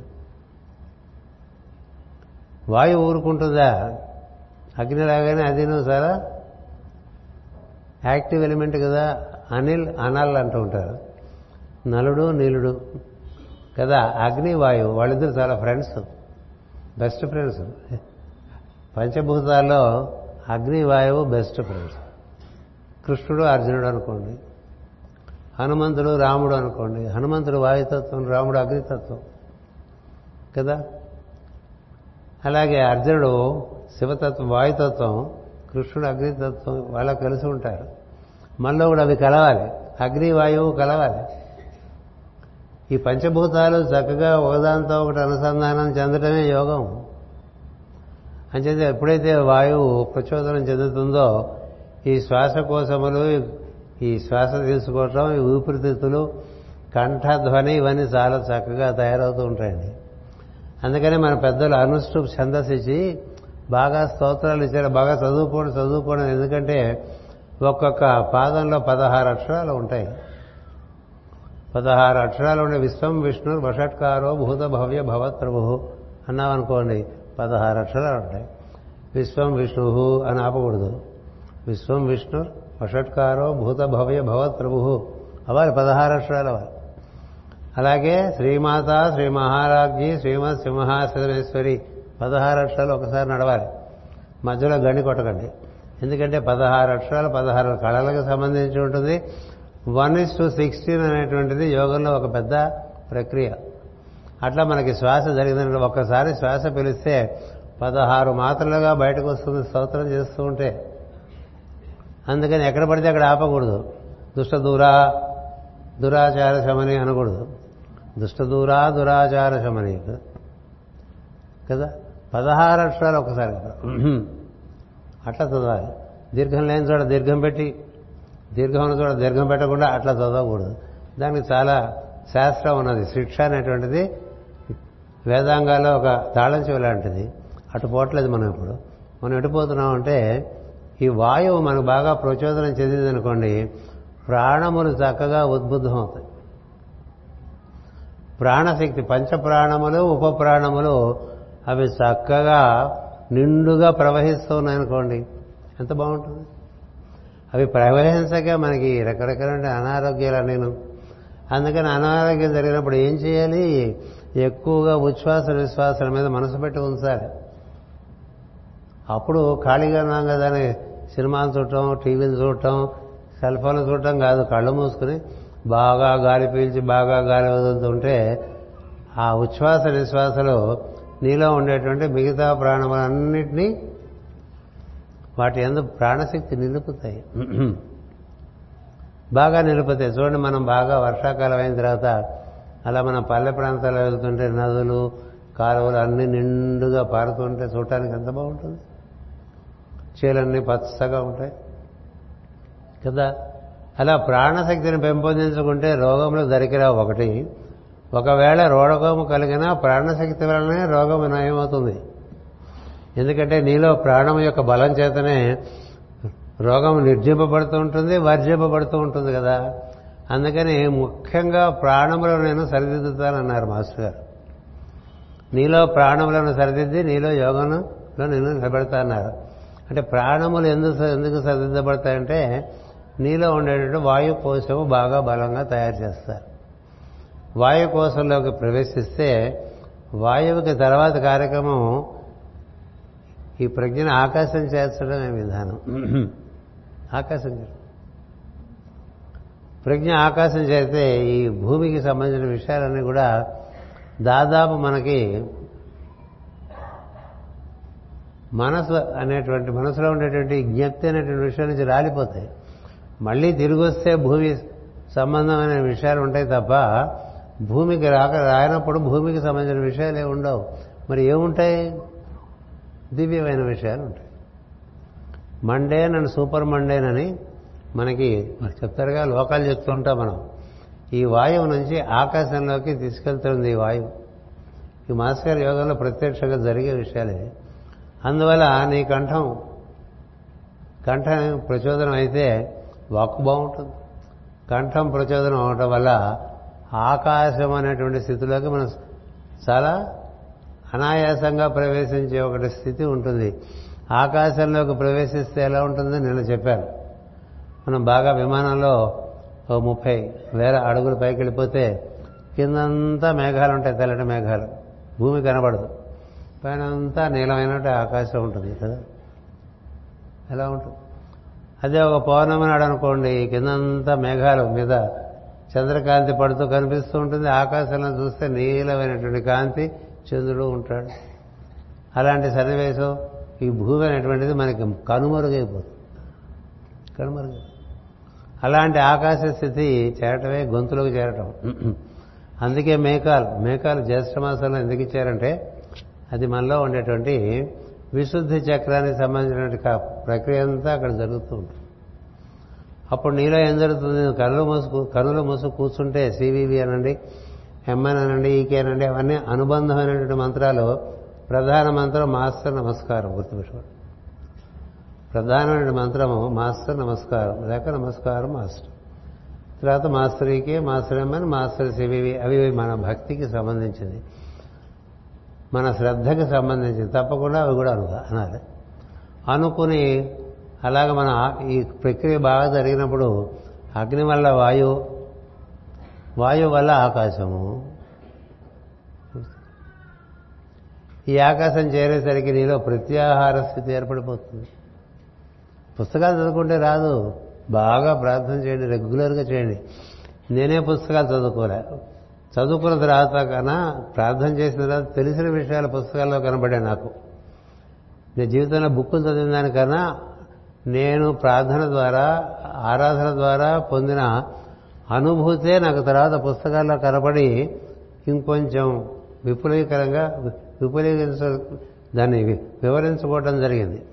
వాయువు ఊరుకుంటుందా? అగ్ని రాగానే అది నువ్వు చాలా యాక్టివ్ ఎలిమెంట్ కదా అనిల్ అనల్ అంటూ ఉంటారు. నలుడు నీలుడు. కదా అగ్ని వాయువు వాళ్ళిద్దరు చాలా ఫ్రెండ్స్ బెస్ట్ ఫ్రెండ్స్ పంచభూతాల్లో అగ్ని వాయువు బెస్ట్ ఫ్రెండ్స్ కృష్ణుడు అర్జునుడు అనుకోండి. హనుమంతుడు రాముడు అనుకోండి. హనుమంతుడు వాయుతత్వం రాముడు అగ్నితత్వం. కదా? అలాగే అర్జునుడు శివతత్వం వాయుతత్వం కృష్ణుడు అగ్నితత్వం వాళ్ళకు కలిసి ఉంటారు. మనలో కూడా అవి కలవాలి. అగ్ని వాయువు కలవాలి. ఈ పంచభూతాలు చక్కగా ఒకదానితో ఒకటి అనుసంధానం చెందడమే యోగం. అంచేతే ఎప్పుడైతే వాయువు ప్రచోదనం చెందుతుందో ఈ శ్వాసకోశములు ఈ శ్వాస తీసుకోవటం ఈ ఊపిరితిత్తులు కంఠధ్వని ఇవన్నీ చాలా చక్కగా తయారవుతూ ఉంటాయండి. అందుకనే మన పెద్దలు అనుష్ఠు ఛందస్సు ఇచ్చి బాగా స్తోత్రాలు ఇచ్చారు బాగా చదువుకోండి చదువుకోండి ఎందుకంటే ఒక్కొక్క పాదంలో పదహారు అక్షరాలు ఉంటాయి. పదహారు అక్షరాలు ఉండే విశ్వం విష్ణు వషట్కారో భూత భవ్య భవత్ ప్రభు అన్నామనుకోండి పదహారు అక్షరాలు ఉంటాయి. విశ్వం విష్ణు అని ఆపకూడదు. విశ్వం విష్ణు వషట్కారో భూత భవ్య భవత్ ప్రభు అవ్వాలి పదహారు అక్షరాలు అవ్వాలి. అలాగే శ్రీమాత శ్రీ మహారాజ్జీ శ్రీమత్ సింహాసనేశ్వరి పదహారు అక్షరాలు ఒకసారి నడవాలి. మధ్యలో గండి కొట్టకండి. ఎందుకంటే పదహారు అక్షరాలు పదహారు కళలకు సంబంధించి ఉంటుంది. వన్ ఇస్ టు సిక్స్టీన్ అనేటువంటిది యోగంలో ఒక పెద్ద ప్రక్రియ. అట్లా మనకి శ్వాస జరిగిందంటే ఒక్కసారి శ్వాస పిలిస్తే పదహారు మాత్రలుగా బయటకు వస్తుంది స్తోత్రం చేస్తూ ఉంటే. అందుకని ఎక్కడ పడితే అక్కడ ఆపకూడదు. దుష్ట దూరా దురాచార శమని అనకూడదు. దుష్ట దూరా దురాచార శమని. కదా? పదహారు అక్షరాలు ఒకసారి కదా. అట్లా చదవాలి. దీర్ఘం లేని చోట దీర్ఘం పెట్టి దీర్ఘం కూడా చోట దీర్ఘం పెట్టకుండా అట్లా చదవకూడదు. దానికి చాలా శాస్త్రం ఉన్నది. శిక్ష అనేటువంటిది వేదాంగాల్లో ఒక తాళం చెవి లాంటిది. అటు పోవట్లేదు మనం ఇప్పుడు. మనం ఎటుపోతున్నామంటే ఈ వాయువు మనకు బాగా ప్రచోదనం చెందిందనుకోండి ప్రాణములు చక్కగా ఉద్బుద్ధం అవుతాయి ప్రాణశక్తి పంచప్రాణములు ఉపప్రాణములు అవి చక్కగా నిండుగా ప్రవహిస్తున్నాయి అనుకోండి ఎంత బాగుంటుంది? అవి ప్రవహించక మనకి రకరకాల అనారోగ్యాలు నేను అందుకని అనారోగ్యం జరిగినప్పుడు ఏం చేయాలి? ఎక్కువగా ఉచ్ఛ్వాస విశ్వాసాల మీద మనసు పెట్టి ఉంచాలి. అప్పుడు ఖాళీగా ఉన్నాం కదా అని సినిమాలు చూడటం టీవీలు చూడటం సెల్ ఫోన్లు చూడటం కాదు కళ్ళు మూసుకుని బాగా గాలి పీల్చి బాగా గాలి వదులుతుంటే ఆ ఉచ్ఛ్వాస నిశ్వాసలో నీలో ఉండేటువంటి మిగతా ప్రాణములన్నింటినీ వాటి ఎందు ప్రాణశక్తి నిలుపుతాయి. బాగా నిలుపుతాయి. చూడండి మనం బాగా వర్షాకాలం అయిన తర్వాత అలా మనం పల్లె ప్రాంతాల్లో వెళ్తుంటే నదులు కాలువలు అన్నీ నిండుగా పారుతుంటే చూడటానికి ఎంత బాగుంటుంది. చేలన్నీ పచ్చగా ఉంటాయి. కదా? అలా ప్రాణశక్తిని పెంపొందించుకుంటే రోగములు దరికిరావు ఒకటి. ఒకవేళ రోగము కలిగినా ప్రాణశక్తి వలనే రోగం నయమవుతుంది. ఎందుకంటే నీలో ప్రాణం యొక్క బలం చేతనే రోగం నిర్జింపబడుతూ ఉంటుంది వర్జింపబడుతూ ఉంటుంది కదా. అందుకని ముఖ్యంగా ప్రాణములను నేను సరిదిద్దుతానన్నారు మాస్టర్ గారు. నీలో ప్రాణములను సరిదిద్ది నీలో యోగంలో నేను నిలబెడతానన్నారు. అంటే ప్రాణములు ఎందుకు ఎందుకు సరిదిద్దబడతాయంటే నీలో ఉండేటువంటి వాయు కోశము బాగా బలంగా తయారు చేస్తారు. వాయు కోశంలోకి ప్రవేశిస్తే వాయువుకి తర్వాత కార్యక్రమం ఈ ప్రజ్ఞను ఆకాశం చేర్చడమే విధానం. ఆకాశం ప్రజ్ఞ ఆకాశం చేస్తే ఈ భూమికి సంబంధించిన విషయాలన్నీ కూడా దాదాపు మనకి మనసు అనేటువంటి మనసులో ఉండేటువంటి జ్ఞప్తి అనేటువంటి విషయం నుంచి రాలిపోతాయి. మళ్ళీ తిరిగి వస్తే భూమి సంబంధమైన విషయాలు ఉంటాయి తప్ప భూమికి రాక రానప్పుడు భూమికి సంబంధించిన విషయాలు ఏమి ఉండవు. మరి ఏముంటాయి? దివ్యమైన విషయాలు ఉంటాయి. మండేన్ అండ్ సూపర్ మండేన్ అని మనకి చెప్తారుగా లోకాలు చెప్తుంటాం మనం. ఈ వాయువు నుంచి ఆకాశంలోకి తీసుకెళ్తుంది ఈ వాయువు. ఈ మాస్కర్ యోగంలో ప్రత్యక్షంగా జరిగే విషయాలే. అందువల్ల నీ కంఠం కంఠం ప్రచోదనం అయితే వాక్కు బాగుంటుంది. కంఠం ప్రచోదనం అవటం వల్ల ఆకాశం అనేటువంటి స్థితిలోకి మనం చాలా అనాయాసంగా ప్రవేశించే ఒకటి స్థితి ఉంటుంది. ఆకాశంలోకి ప్రవేశిస్తే ఎలా ఉంటుందో నేను చెప్పాను. మనం బాగా విమానంలో ఓ ముప్పై వేల అడుగులు పైకి వెళ్ళిపోతే కిందంతా మేఘాలు ఉంటాయి తెల్లటి మేఘాలు. భూమి కనబడదు. పైన అంతా నీలమైనట్టు ఆకాశం ఉంటుంది కదా. ఎలా ఉంటుంది? అదే ఒక పౌర్ణమి నాడు అనుకోండి కిందంతా మేఘాలు మీద చంద్రకాంతి పడుతూ కనిపిస్తూ ఉంటుంది. ఆకాశంలో చూస్తే నీలమైనటువంటి కాంతి చంద్రుడు ఉంటాడు. అలాంటి సన్నివేశం ఈ భూమి అనేటువంటిది మనకి కనుమరుగైపోతుంది కనుమరుగు అలాంటి ఆకాశ స్థితి చేరటమే గొంతులోకి చేరటం. అందుకే మేకాలు మేకాలు జ్యేష్ఠ మాసంలో ఎందుకు ఇచ్చారంటే అది మనలో ఉండేటువంటి విశుద్ధి చక్రానికి సంబంధించినటువంటి ప్రక్రియ అంతా అక్కడ జరుగుతూ ఉంటుంది. అప్పుడు నీలో ఏం జరుగుతుంది? కనులు మూసు కనులు మూసు కూర్చుంటే సివివి అనండి ఎంఎన్ అనండి ఈకేనండి అవన్నీ అనుబంధమైనటువంటి మంత్రాలు. ప్రధాన మంత్రం మాస్టర్ నమస్కారం గుర్తుపెట్టుకోండి. ప్రధానమైన మంత్రము మాస్టర్ నమస్కారం లేక నమస్కారం మాస్టర్. తర్వాత master EK master MN master CVV అవి మన భక్తికి సంబంధించింది మన శ్రద్ధకి సంబంధించింది తప్పకుండా అవి కూడా అను అనాలి. అనుకుని అలాగ మన ఈ ప్రక్రియ బాగా జరిగినప్పుడు అగ్ని వల్ల వాయువు వాయువు వల్ల ఆకాశము. ఈ ఆకాశం చేరేసరికి నీలో ప్రత్యాహార స్థితి ఏర్పడిపోతుంది. పుస్తకాలు చదువుకుంటే రాదు. బాగా ప్రార్థన చేయండి రెగ్యులర్గా చేయండి. నేనే పుస్తకాలు చదువుకోలే. చదువుకున్న తర్వాత కన్నా ప్రార్థన చేసిన తర్వాత తెలిసిన విషయాలు పుస్తకాల్లో కనబడాయి నాకు. నేను జీవితంలో బుక్కులు చదివిన దానికన్నా నేను ప్రార్థన ద్వారా ఆరాధన ద్వారా పొందిన అనుభూతే నాకు తర్వాత పుస్తకాల్లో కనబడి ఇంకొంచెం విపులీకరంగా విపులీకరించ దాన్ని వివరించుకోవటం జరిగింది.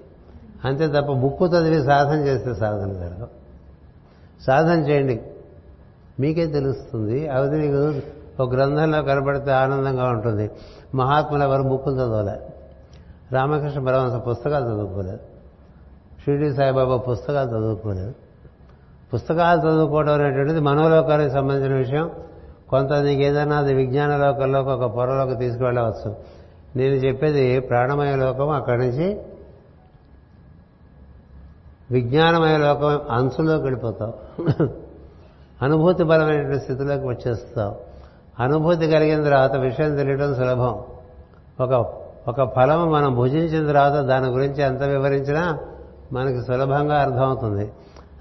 అంతే తప్ప బుక్కు చదివి సాధన చేస్తే సాధన జరగదు. సాధన చేయండి. మీకే తెలుస్తుంది. అది ఒక గ్రంథంలో కనబడితే ఆనందంగా ఉంటుంది. మహాత్ములు ఎవరు బుక్కులు చదవలే. రామకృష్ణ పరమహంస పుస్తకాలు చదువుకోలేదు. షిరిడి సాయిబాబా పుస్తకాలు చదువుకోలేదు. పుస్తకాలు చదువుకోవడం అనేటువంటిది మనోలోకానికి సంబంధించిన విషయం. కొంత నీకు ఏదైనా అది విజ్ఞాన లోకంలోకి ఒక పొరలోకి తీసుకువెళ్ళవచ్చు. నేను చెప్పేది ప్రాణమయ లోకం అక్కడి నుంచి విజ్ఞానమయ లోకం అంచులోకి వెళ్ళిపోతావు. అనుభూతి బలమైనటువంటి స్థితిలోకి వచ్చేస్తావు. అనుభూతి కలిగిన తర్వాత విషయం తెలియడం సులభం. ఒక ఒక ఫలము మనం భుజించిన తర్వాత దాని గురించి ఎంత వివరించినా మనకి సులభంగా అర్థమవుతుంది.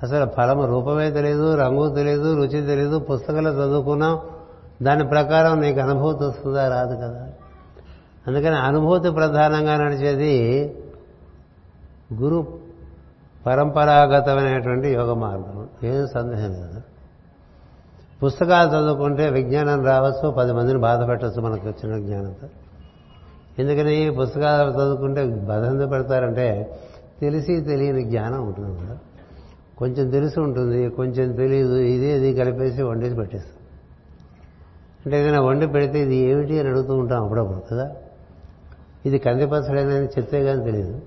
అసలు ఫలము రూపమే తెలియదు రంగు తెలియదు రుచి తెలియదు పుస్తకాలు చదువుకున్నాం. దాని ప్రకారం నీకు అనుభూతి వస్తుందా? రాదు కదా. అందుకని అనుభూతి ప్రధానంగా నడిచేది గురు పరంపరాగతమైనటువంటి యోగ మార్గం. ఏం సందేహం లేదు. పుస్తకాలు చదువుకుంటే విజ్ఞానం రావచ్చు పది మందిని బాధ పెట్టచ్చు మనకు వచ్చిన జ్ఞానంతో. ఎందుకని పుస్తకాలు చదువుకుంటే బధంత పెడతారంటే తెలిసి తెలియని జ్ఞానం ఉంటుంది. కదా కొంచెం తెలిసి ఉంటుంది కొంచెం తెలియదు ఇది ఇది కలిపేసి వండేసి పెట్టేస్తాం. అంటే ఏదైనా వండి పెడితే ఇది ఏమిటి అని అడుగుతూ ఉంటాం అప్పుడప్పుడు కదా? ఇది కందిపచ్చడేనని చెప్తే కానీ తెలియదు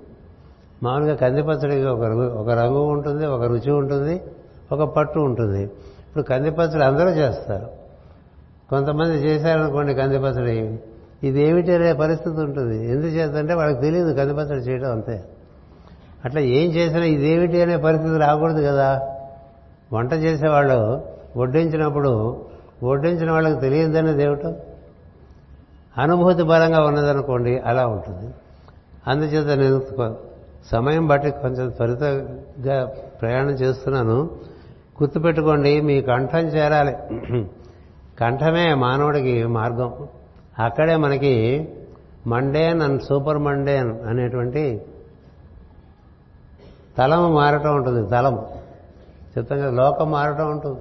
మామూలుగా కందిపచ్చడికి ఒక ఒక రంగు ఉంటుంది ఒక రుచి ఉంటుంది ఒక పట్టు ఉంటుంది. ఇప్పుడు కందిపచ్చడి అందరూ చేస్తారు. కొంతమంది చేశారనుకోండి కందిపచ్చడి. ఇది ఏమిటి అనే పరిస్థితి ఉంటుంది. ఎందుచేతంటే వాళ్ళకి తెలియదు కందిపచ్చడి చేయడం అంతే. అట్లా ఏం చేసినా ఇదేమిటి అనే పరిస్థితి రాకూడదు కదా. వంట చేసేవాళ్ళు వడ్డించినప్పుడు వడ్డించిన వాళ్ళకి తెలియదనేది ఏమిటో? అనుభూతి బలంగా ఉన్నదనుకోండి అలా ఉంటుంది. అందుచేత నేను సమయం బట్టి కొంచెం త్వరితగా ప్రయాణం చేస్తున్నాను. గుర్తుపెట్టుకోండి మీ కంఠం చేరాలి. కంఠమే మానవుడికి మార్గం. అక్కడే మనకి మండేన్ అండ్ సూపర్ మండేన్ అనేటువంటి తలము మారటం ఉంటుంది తలము. చెప్తాం కదా లోకం మారటం ఉంటుంది.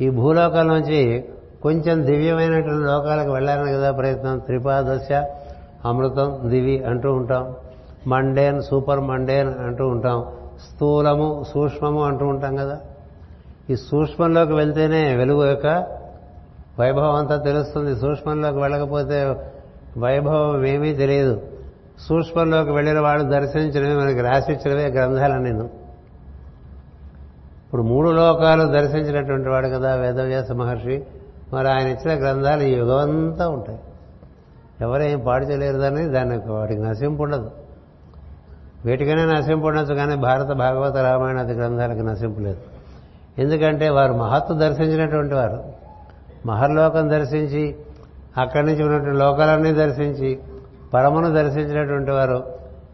ఈ భూలోకం నుంచి కొంచెం దివ్యమైనటువంటి లోకాలకు వెళ్ళాలని కదా ప్రయత్నం. త్రిపాదశ అమృతం దివి అంటూ ఉంటాం. మండేన్ సూపర్ మండేన్ అంటూ ఉంటాం. స్థూలము సూక్ష్మము అంటూ ఉంటాం కదా. ఈ సూక్ష్మంలోకి వెళ్తేనే వెలుగు యొక్క వైభవం అంతా తెలుస్తుంది. సూక్ష్మంలోకి వెళ్ళకపోతే వైభవం ఏమీ తెలియదు. సూక్ష్మంలోకి వెళ్ళిన వాళ్ళు దర్శించడమే మనకి రాసిచ్చినవే గ్రంథాలని ఇప్పుడు మూడు లోకాలు దర్శించినటువంటి వాడు కదా వేదవ్యాస మహర్షి. మరి ఆయన ఇచ్చిన గ్రంథాలు ఈ యుగమంతా ఉంటాయి. ఎవరేం పాడు చేయలేరు దాన్ని దానికి వాటికి నశింపు ఉండదు. వీటికైనా నశింపు ఉండొచ్చు కానీ భారత భాగవత రామాయణాది గ్రంథాలకు నశింపు లేదు. ఎందుకంటే వారు మహత్తు దర్శించినటువంటి వారు. మహర్లోకం దర్శించి అక్కడి నుంచి ఉన్నటువంటి లోకాలన్నీ దర్శించి పరమును దర్శించినటువంటి వారు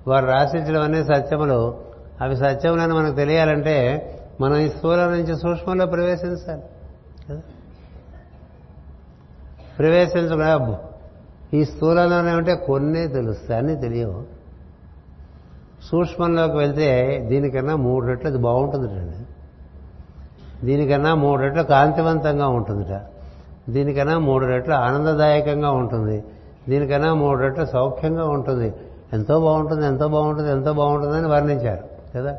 వారు రాసించడమనే సత్యములు. అవి సత్యములని మనకు తెలియాలంటే మనం ఈ స్థూల నుంచి సూక్ష్మంలో ప్రవేశించాలి. ప్రవేశించకుండా ఈ స్థూలంలోనే ఉంటే కొన్ని తెలుస్తాయి అన్నీ తెలియవు. సూక్ష్మంలోకి వెళ్తే దీనికన్నా మూడు రెట్లు అది బాగుంటుందిటండి. దీనికన్నా మూడు రెట్లు కాంతివంతంగా ఉంటుందిట. దీనికన్నా మూడు రెట్లు ఆనందదాయకంగా ఉంటుంది. దీనికన్నా మూడు రెట్లు సౌఖ్యంగా ఉంటుంది. ఎంతో బాగుంటుంది ఎంతో బాగుంటుంది ఎంతో బాగుంటుందని వర్ణించారు కదా?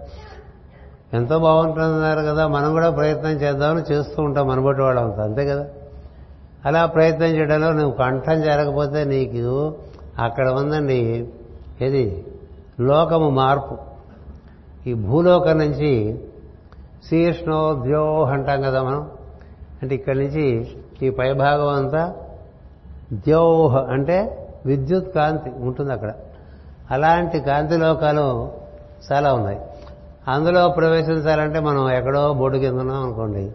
ఎంతో బాగుంటున్నారు కదా మనం కూడా ప్రయత్నం చేద్దామని చేస్తూ ఉంటాం మనబట్టి వాళ్ళంతా అంతే కదా? అలా ప్రయత్నం చేయడంలో నువ్వు కంఠం జరగకపోతే నీకు అక్కడ ఉందండి ఏది? లోకము మార్పు. ఈ భూలోకం నుంచి శీర్ష్ణో అంటాం కదా మనం. అంటే ఇక్కడి నుంచి ఈ పైభాగం అంతా ద్యోహ అంటే విద్యుత్ కాంతి ఉంటుంది అక్కడ. అలాంటి కాంతి లోకాలు చాలా ఉన్నాయి. అందులో ప్రవేశించాలంటే మనం ఎక్కడో బోర్డు కింద ఉన్నాం అనుకోండి.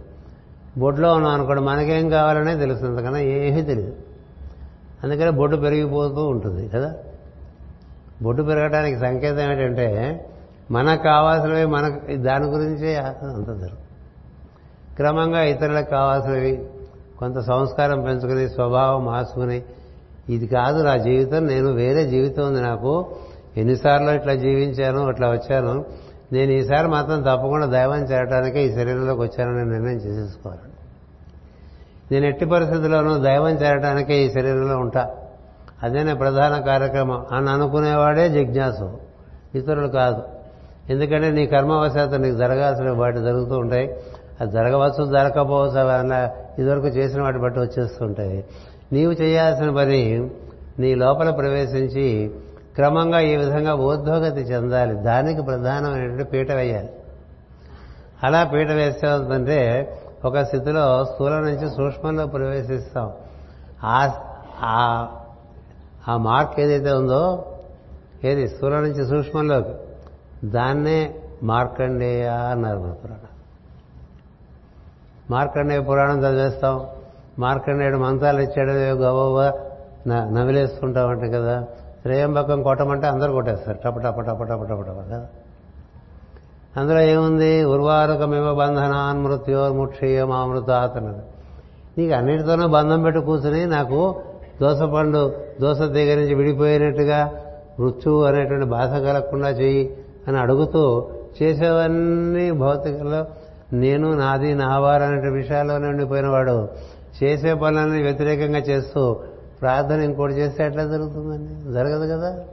బొడ్లో ఉన్నాం అనుకోండి మనకేం కావాలనే తెలుస్తుంది. అంతకన్నా ఏమీ తెలియదు అందుకనే బొడ్డు పెరిగిపోతూ ఉంటుంది కదా. బొడ్డు పెరగడానికి సంకేతం ఏంటంటే మనకు కావాల్సినవి మనకు దాని గురించే అంత జరుగు క్రమంగా ఇతరులకు కావాల్సినవి కొంత సంస్కారం పెంచుకుని స్వభావం మార్చుకుని ఇది కాదు నా జీవితం నేను వేరే జీవితం ఉంది నాకు. ఎన్నిసార్లు ఇట్లా జీవించాను అట్లా వచ్చాను. నేను ఈసారి మాత్రం తప్పకుండా దైవం చేరటానికే ఈ శరీరంలోకి వచ్చానని నిర్ణయం చేసేసుకోవాలి. నేను ఎట్టి పరిస్థితుల్లోనూ దైవం చేరటానికే ఈ శరీరంలో ఉంటా. అదేనే ప్రధాన కార్యక్రమం. అని అనుకునేవాడే జిజ్ఞాసు. ఇతరులు కాదు. ఎందుకంటే నీ కర్మవశాత్తు నీకు జరగాల్సిన వాటి జరుగుతూ ఉంటాయి. అది జరగవచ్చు జరగకపోవచ్చు అలా ఇదివరకు చేసిన వాటి బట్టి వచ్చేస్తుంటాయి. నీవు చేయాల్సిన పని నీ లోపల ప్రవేశించి క్రమంగా ఈ విధంగా ఊర్ధ్వగతి చెందాలి. దానికి ప్రధానమైనటువంటి పీట వేయాలి. అలా పీట వేసేంటే ఒక స్థితిలో స్థూల నుంచి సూక్ష్మంలో ప్రవేశిస్తాం. ఆ మార్క్ ఏదైతే ఉందో ఏది? స్థూల నుంచి సూక్ష్మంలోకి. దాన్నే మార్కండేయ అన్నారు మన మార్కండేయ పురాణం చదివేస్తాం. మార్కండేయుడు మంత్రాలు ఇచ్చాడు గవవ నవిలేసుకుంటాం అంటే కదా. త్రయంబకం కొట్టమంటే అందరూ కొట్టేస్తారు. టప టప టప టప టప టప కదా. అందులో ఏముంది? ఉర్వారకమివ బంధనాన్ మృత్యోర్ముక్షీయం అమృతాత్ అన్నది నీకు అన్నిటితోనూ బంధం పెట్టి కూర్చుని నాకు దోస పండు దోస దగ్గర నుంచి విడిపోయినట్టుగా మృత్యువు అనేటువంటి బాధ కలగకుండా చెయ్యి అని అడుగుతూ చేసేవన్నీ భౌతికలో నేను నాది నావారు అనే విషయాల్లోనే ఉండిపోయిన వాడు చేసే పనులన్నీ వ్యతిరేకంగా చేస్తూ ప్రార్థన ఇంకోటి చేస్తే ఎట్లా జరుగుతుందండి? జరగదు కదా?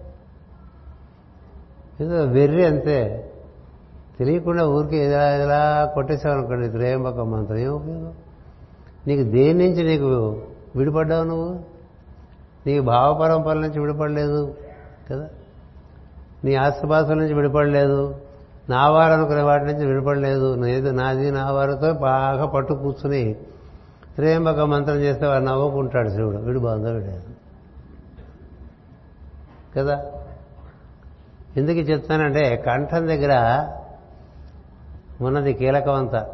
ఏదో వెర్రి అంతే. తెలియకుండా ఊరికి ఇలా ఇలా కొట్టేసావనుకోండి త్రేయంబక మంత్రం. ఏం ఉపయోగం? నీకు దేని నుంచి నీకు విడిపడ్డావు నువ్వు? నీ భావపరంపర నుంచి విడిపడలేదు కదా? నీ ఆస్తిపాస్తుల నుంచి విడిపడలేదు. నావారు అనుకునే వాటి నుంచి విడిపడలేదు నేది నాది నావారితో బాగా పట్టు కూర్చుని త్రేంబక మంత్రం చేస్తే వాడు నవ్వుకుంటాడు శివుడు. వీడు బాంధవుడే కదా. ఎందుకు చెప్తానంటే కంఠం దగ్గర ఉన్నది కీలకమంతా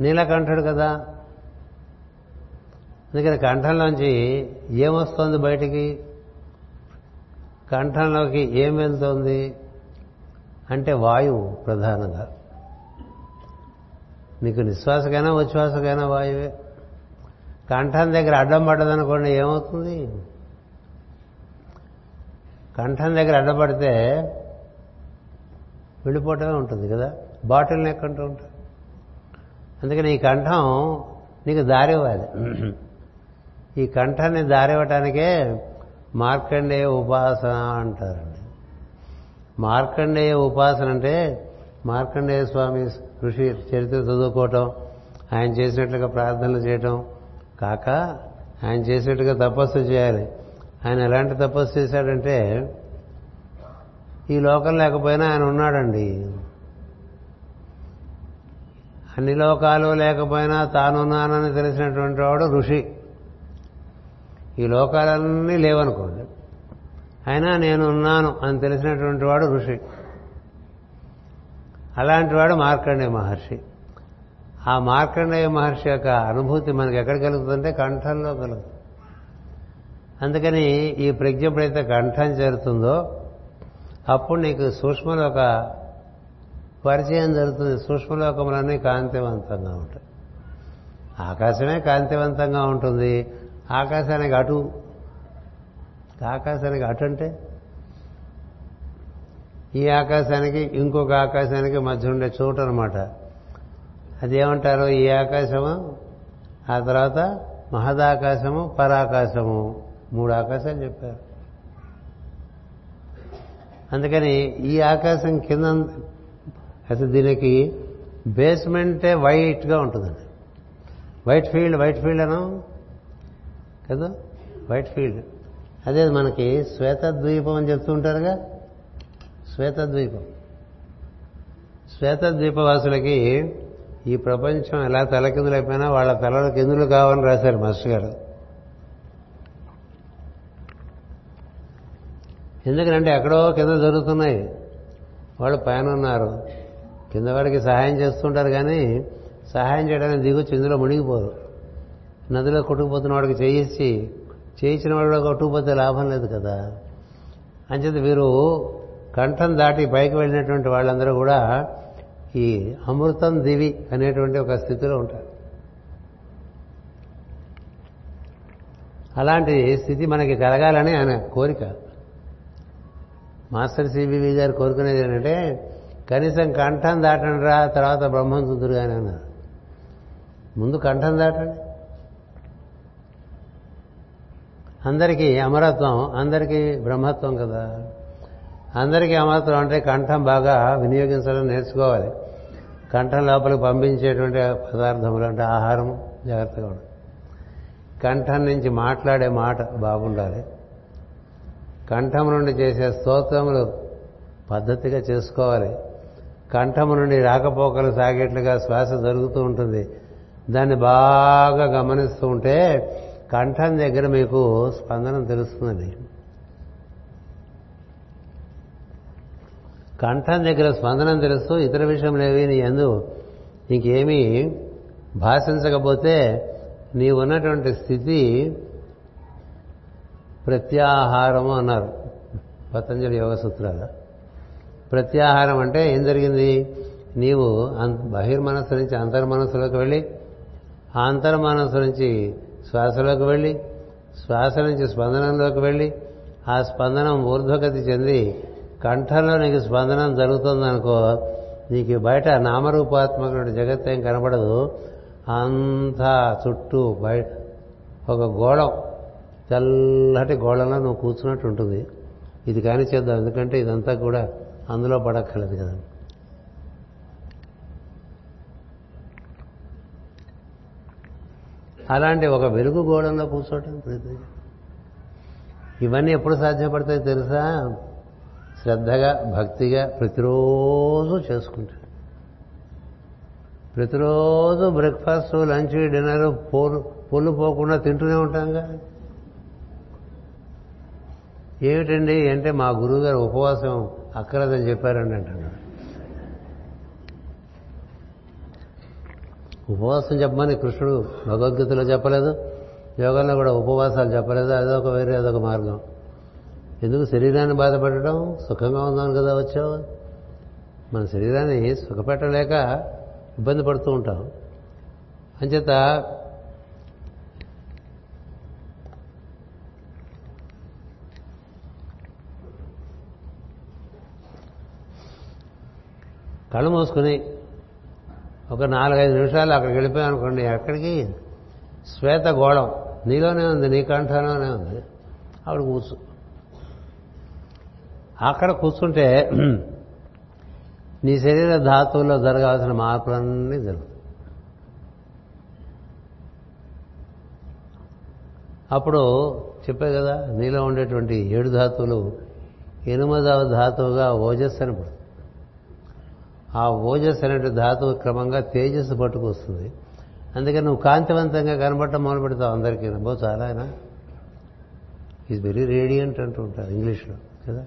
నీలకంఠుడు కదా? అందుకని కంఠంలోంచి ఏమొస్తుంది బయటికి? కంఠంలోకి ఏం వెళ్తుంది? అంటే వాయువు ప్రధానంగా. నీకు నిశ్వాసకైనా ఉచ్ఛ్వాసకైనా వాయువే. కంఠం దగ్గర అడ్డం పడ్డదనుకోండి ఏమవుతుంది? కంఠం దగ్గర అడ్డపడితే వెళ్ళిపోవటమే ఉంటుంది కదా. బాటిల్ నెక్ అంటూ ఉంటుంది అందుకని ఈ కంఠం నీకు దారి ఇవ్వాలి. ఈ కంఠాన్ని దారి ఇవ్వటానికే మార్కండేయ ఉపాసన అంటారండి. మార్కండేయ ఉపాసన అంటే మార్కండేయ స్వామి ఋషి చరిత్ర చదువుకోవటం ఆయన చేసినట్లుగా ప్రార్థనలు చేయటం కాక ఆయన చేసినట్టుగా తపస్సు చేయాలి. ఆయన ఎలాంటి తపస్సు చేశాడంటే ఈ లోకం లేకపోయినా ఆయన ఉన్నాడండి. అన్ని లోకాలు లేకపోయినా తానున్నానని తెలిసినటువంటి వాడు ఋషి. ఈ లోకాలన్నీ లేవనుకోండి. అయినా నేనున్నాను అని తెలిసినటువంటి వాడు ఋషి. అలాంటి వాడు మార్కండేయ మహర్షి. ఆ మార్కండేయ మహర్షి యొక్క అనుభూతి మనకి ఎక్కడ కలుగుతుందంటే కంఠంలో కలుగుతుంది. అందుకని ఈ ప్రజ్ఞ ఎప్పుడైతే కంఠం చేరుతుందో అప్పుడు నీకు సూక్ష్మలోక పరిచయం జరుగుతుంది. సూక్ష్మలోకములన్నీ కాంతివంతంగా ఉంటాయి. ఆకాశమే కాంతివంతంగా ఉంటుంది. ఆకాశానికి అటు ఆకాశానికి అటంటే ఈ ఆకాశానికి ఇంకొక ఆకాశానికి మధ్య ఉండే చోటు అనమాట అది ఏమంటారు ఈ ఆకాశము? ఆ తర్వాత మహదాకాశము పరాకాశము. మూడు ఆకాశాలు చెప్పారు. అందుకని ఈ ఆకాశం కింద అసలు దీనికి బేస్మెంటే వైట్గా ఉంటుందండి. వైట్ ఫీల్డ్ వైట్ ఫీల్డ్ అనం కదా? White field. అదే మనకి శ్వేతద్వీపం అని చెప్తూ ఉంటారుగా? శ్వేతద్వీపం. శ్వేతద్వీపవాసులకి ఈ ప్రపంచం ఎలా తలకిందులైపోయినా వాళ్ళ తలలు కిందులు కావాలని రాశారు మాస్టర్ గారు. ఎందుకంటే ఎక్కడో కింద జరుగుతున్నాయి. వాళ్ళు పైన ఉన్నారు. కింద వాడికి సహాయం చేస్తుంటారు కానీ సహాయం చేయడానికి దిగొచ్చి ఇందులో మునిగిపోరు నదిలో కొట్టుకుపోతున్న వాడికి చేయించి చేయించిన వాడు కొట్టుకుపోతే లాభం లేదు కదా. అంచేత వీరు కంఠం దాటి పైకి వెళ్ళినటువంటి వాళ్ళందరూ కూడా ఈ అమృతం దివి అనేటువంటి ఒక స్థితిలో ఉంటారు. అలాంటి స్థితి మనకి కలగాలని ఆయన కోరిక. మాస్టర్ సిబివి గారు కోరుకునేది ఏంటంటే కనీసం కంఠం దాటండి రా తర్వాత బ్రహ్మం చూదురు కానీ అన్నారు. ముందు కంఠం దాటండి. అందరికీ అమరత్వం అందరికీ బ్రహ్మత్వం కదా. అందరికీ అమరత్వం అంటే కంఠం బాగా వినియోగించడం నేర్చుకోవాలి. కంఠం లోపలికి పంపించేటువంటి పదార్థములు అంటే ఆహారం జాగ్రత్తగా ఉండాలి కంఠం నుంచి మాట్లాడే మాట బాగుండాలి. కంఠం నుండి చేసే స్తోత్రములు పద్ధతిగా చేసుకోవాలి. కంఠము నుండి రాకపోకలు సాగేట్లుగా శ్వాస జరుగుతూ ఉంటుంది. దాన్ని బాగా గమనిస్తూ ఉంటే కంఠం దగ్గర మీకు స్పందనం తెలుస్తుందండి. కంఠం దగ్గర స్పందనం తెలుస్తూ ఇతర విషయంలేవి నీ ఎందు ఇంకేమీ భాషించకపోతే నీ ఉన్నటువంటి స్థితి ప్రత్యాహారము అన్నారు. పతంజలి యోగ సూత్రాలు. ప్రత్యాహారం అంటే ఏం జరిగింది? నీవు బహిర్మనస్సు నుంచి అంతర్మనస్సులోకి వెళ్ళి ఆ అంతర్మనస్సు నుంచి శ్వాసలోకి వెళ్ళి శ్వాస నుంచి స్పందనంలోకి వెళ్ళి ఆ స్పందనం ఊర్ధ్వగతి చెంది కంఠంలో నీకు స్పందనం జరుగుతుందనుకో నీకు బయట నామరూపాత్మక జగత్ ఏం కనపడదు అంతా చుట్టూ బయట ఒక గోళం తెల్లటి గోళంలో నువ్వు కూర్చున్నట్టు ఉంటుంది. ఇది కానీ చేద్దాం ఎందుకంటే ఇదంతా కూడా అందులో పడక్కర్లేదు కదా. అలాంటి ఒక వెలుగు గోడంలో కూర్చోవటం? ప్రతి ఇవన్నీ ఎప్పుడు సాధ్యపడతాయి తెలుసా? శ్రద్ధగా భక్తిగా ప్రతిరోజు చేసుకుంటాడు ప్రతిరోజు బ్రేక్ఫాస్ట్ లంచ్ డిన్నర్ పోలు పొల్లు పోకుండా తింటూనే ఉంటాంగా ఏమిటండి? అంటే మా గురువుగారు ఉపవాసం అక్కర్లేదని చెప్పారండి అంటున్నాడు ఉపవాసం చెప్పమని కృష్ణుడు భగవద్గీతలో చెప్పలేదు. యోగంలో కూడా ఉపవాసాలు చెప్పలేదు. అదొక వేరే అదొక మార్గం. ఎందుకు శరీరాన్ని బాధపడటం? సుఖంగా ఉందాం కదా వచ్చావు. మన శరీరాన్ని సుఖపెట్టలేక ఇబ్బంది పడుతూ ఉంటాం. అంచేత కళ్ళు మూసుకుని ఒక నాలుగైదు నిమిషాలు అక్కడికి వెళ్ళిపోయాం అనుకోండి ఎక్కడికి? శ్వేత గోళం. నీలోనే ఉంది నీ కంఠంలోనే ఉంది. ఆవిడ కూర్చు అక్కడ కూర్చుంటే నీ శరీర ధాతువుల్లో జరగాల్సిన మార్పులన్నీ జరుగుతాయి. అప్పుడు చెప్పే కదా నీలో ఉండేటువంటి ఏడు ధాతువులు ఎనిమిదవ ధాతువుగా ఓజస్సు అని పుడుతుంది ఆ ఓజస్ అనేటువంటి ధాతువు క్రమంగా తేజస్సు పట్టుకొస్తుంది అందుకని నువ్వు కాంతివంతంగా కనబడటం మొదలు పెడతావు అందరికీ. బో చాలా ఆయన ఈజ్ వెరీ రేడియంట్ అంటూ ఉంటారు ఇంగ్లీష్లో కదా?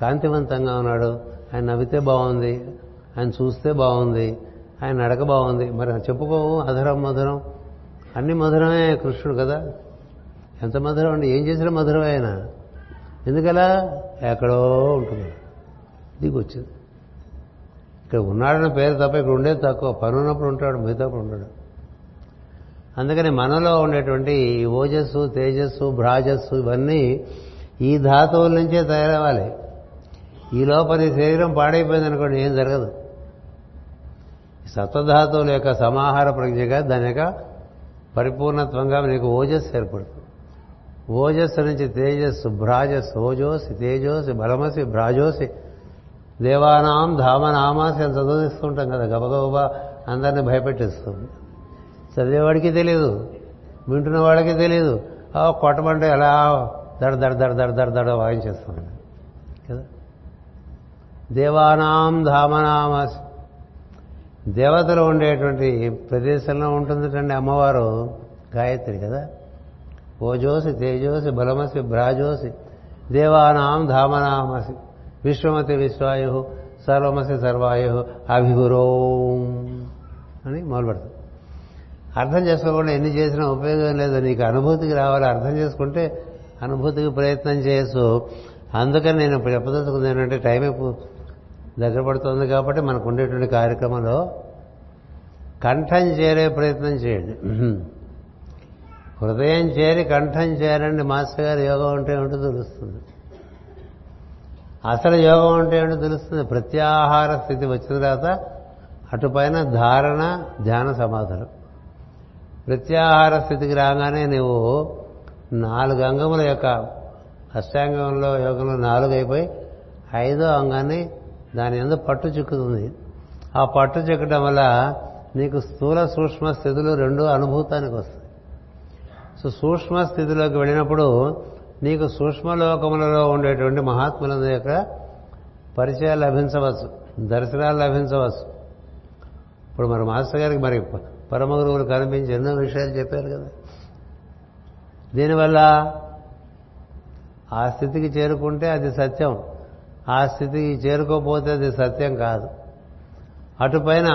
కాంతివంతంగా ఉన్నాడు. ఆయన నవ్వితే బాగుంది. ఆయన చూస్తే బాగుంది. ఆయన నడక బాగుంది. మరి చెప్పుకోము? అధరం మధురం. అన్ని మధురమే కృష్ణుడు కదా? ఎంత మధురం అండి? ఏం చేసినా మధురమే ఆయన. ఎందుకలా? ఎక్కడో ఉంటుంది దిగొచ్చింది. ఇక్కడ ఉన్నాడన్న పేరు తప్ప ఇక్కడ ఉండేది తక్కువ. పని ఉన్నప్పుడు ఉంటాడు మిగతాప్పుడు ఉంటాడు అందుకని మనలో ఉండేటువంటి ఈ ఓజస్సు తేజస్సు భ్రాజస్సు ఇవన్నీ ఈ ధాతువుల నుంచే తయారవ్వాలి. ఈ లోపల ఈ శరీరం పాడైపోయింది అనుకోండి ఏం జరగదు. ఈ సత్వధాతువుల యొక్క సమాహార ప్రజ్ఞగా దాని యొక్క పరిపూర్ణత్వంగా నీకు ఓజస్సు ఏర్పడుతుంది. ఓజస్సు నుంచి తేజస్సు భ్రాజస్సు ఓజోసి తేజోసి బలమసి భ్రాజోసి దేవానాం ధామనామాసి అని చదివిస్తుంటాం కదా గబగబా అందరినీ భయపెట్టిస్తుంది చదివేవాడికి తెలియదు వింటున్న వాడికి తెలియదు ఆ కొట్టమంటే ఎలా దడ దడ దడ దడ దడ దడ వాయించేస్తుంది కదా? దేవానాం ధామనామాసి. దేవతలు ఉండేటువంటి ప్రదేశంలో ఉంటుందిటండి అమ్మవారు గాయత్రి కదా? ఓజోసి తేజోసి బలమసి భ్రాజోసి దేవానాం ధామనామసి. విశ్వమతి విశ్వాయు సర్వమసి సర్వాయు అభిగురో అని మొదలుపెడతాం. అర్థం చేసుకోకుండా ఎన్ని చేసినా ఉపయోగం లేదు. నీకు అనుభూతికి రావాలి. అర్థం చేసుకుంటే అనుభూతికి ప్రయత్నం చేయొచ్చు అందుకని నేను ఇప్పుడు చెప్పదలుచుకుంది ఏంటంటే టైం దగ్గర పడుతుంది కాబట్టి మనకు ఉండేటువంటి కార్యక్రమంలో కంఠం చేరే ప్రయత్నం చేయండి. హృదయం చేరి కంఠం చేరండి. మాస్టర్ గారు యోగం అంటే ఉంటే తెలుస్తుంది. అసలు యోగం అంటే ఏంటో తెలుస్తుంది. ప్రత్యాహార స్థితి వచ్చిన తర్వాత అటుపైన ధారణ ధ్యాన సమాధులు. ప్రత్యాహార స్థితికి రాగానే నువ్వు నాలుగు అంగముల యొక్క అష్టాంగంలో యోగంలో నాలుగు అయిపోయి ఐదో అంగాన్ని దాని ఎందు పట్టు చిక్కుతుంది. ఆ పట్టు చిక్కడం వల్ల నీకు స్థూల సూక్ష్మ స్థితులు రెండు అనుభూతానికి వస్తాయి. సో సూక్ష్మ స్థితిలోకి వెళ్ళినప్పుడు నీకు సూక్ష్మలోకములలో ఉండేటువంటి మహాత్ముల యొక్క పరిచయాలు లభించవచ్చు దర్శనాలు లభించవచ్చు. ఇప్పుడు మరి మాస్టర్ గారికి మరి పరమ గురువులు కనిపించి ఎన్నో విషయాలు చెప్పారు కదా. దీనివల్ల ఆ స్థితికి చేరుకుంటే అది సత్యం. ఆ స్థితికి చేరుకోపోతే అది సత్యం కాదు. అటుపైన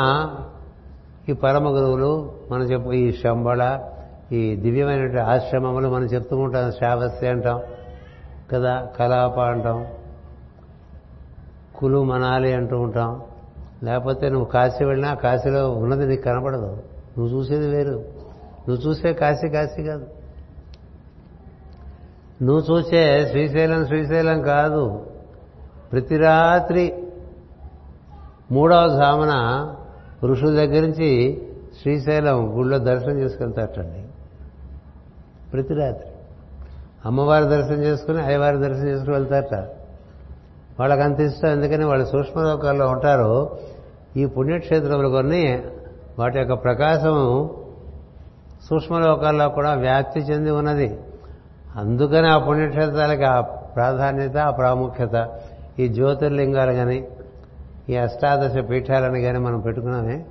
ఈ పరమ గురువులు మనం చెప్పు ఈ శంబళ ఈ దివ్యమైనటువంటి ఆశ్రమములు మనం చెప్తూ ఉంటాం శ్రావస్తి అంటాం కదా కలాప అంటాం కులు మనాలి అంటూ ఉంటాం. లేకపోతే నువ్వు కాశీ వెళ్ళినా కాశీలో ఉన్నది నీకు కనపడదు. నువ్వు చూసేది వేరు. నువ్వు చూసే కాశీ కాశీ కాదు. నువ్వు చూసే శ్రీశైలం శ్రీశైలం కాదు. ప్రతి రాత్రి మూడవ జామున ఋషుల దగ్గర నుంచి శ్రీశైలం గుళ్ళో దర్శనం చేసుకెళ్తారటండి. ప్రతి రాత్రి. అమ్మవారి దర్శనం చేసుకుని అయ్యవారి దర్శనం చేసుకుని వెళ్తారట. వాళ్ళకి అంత ఇష్టం ఎందుకని వాళ్ళు సూక్ష్మలోకాల్లో ఉంటారు ఈ పుణ్యక్షేత్రములు కొన్ని వాటి యొక్క ప్రకాశం సూక్ష్మలోకాల్లో కూడా వ్యాప్తి చెంది ఉన్నది. అందుకని ఆ పుణ్యక్షేత్రాలకి ఆ ప్రాధాన్యత ఆ ప్రాముఖ్యత ఈ జ్యోతిర్లింగాలు కానీ ఈ అష్టాదశ పీఠాలను కానీ మనం పెట్టుకున్నామే.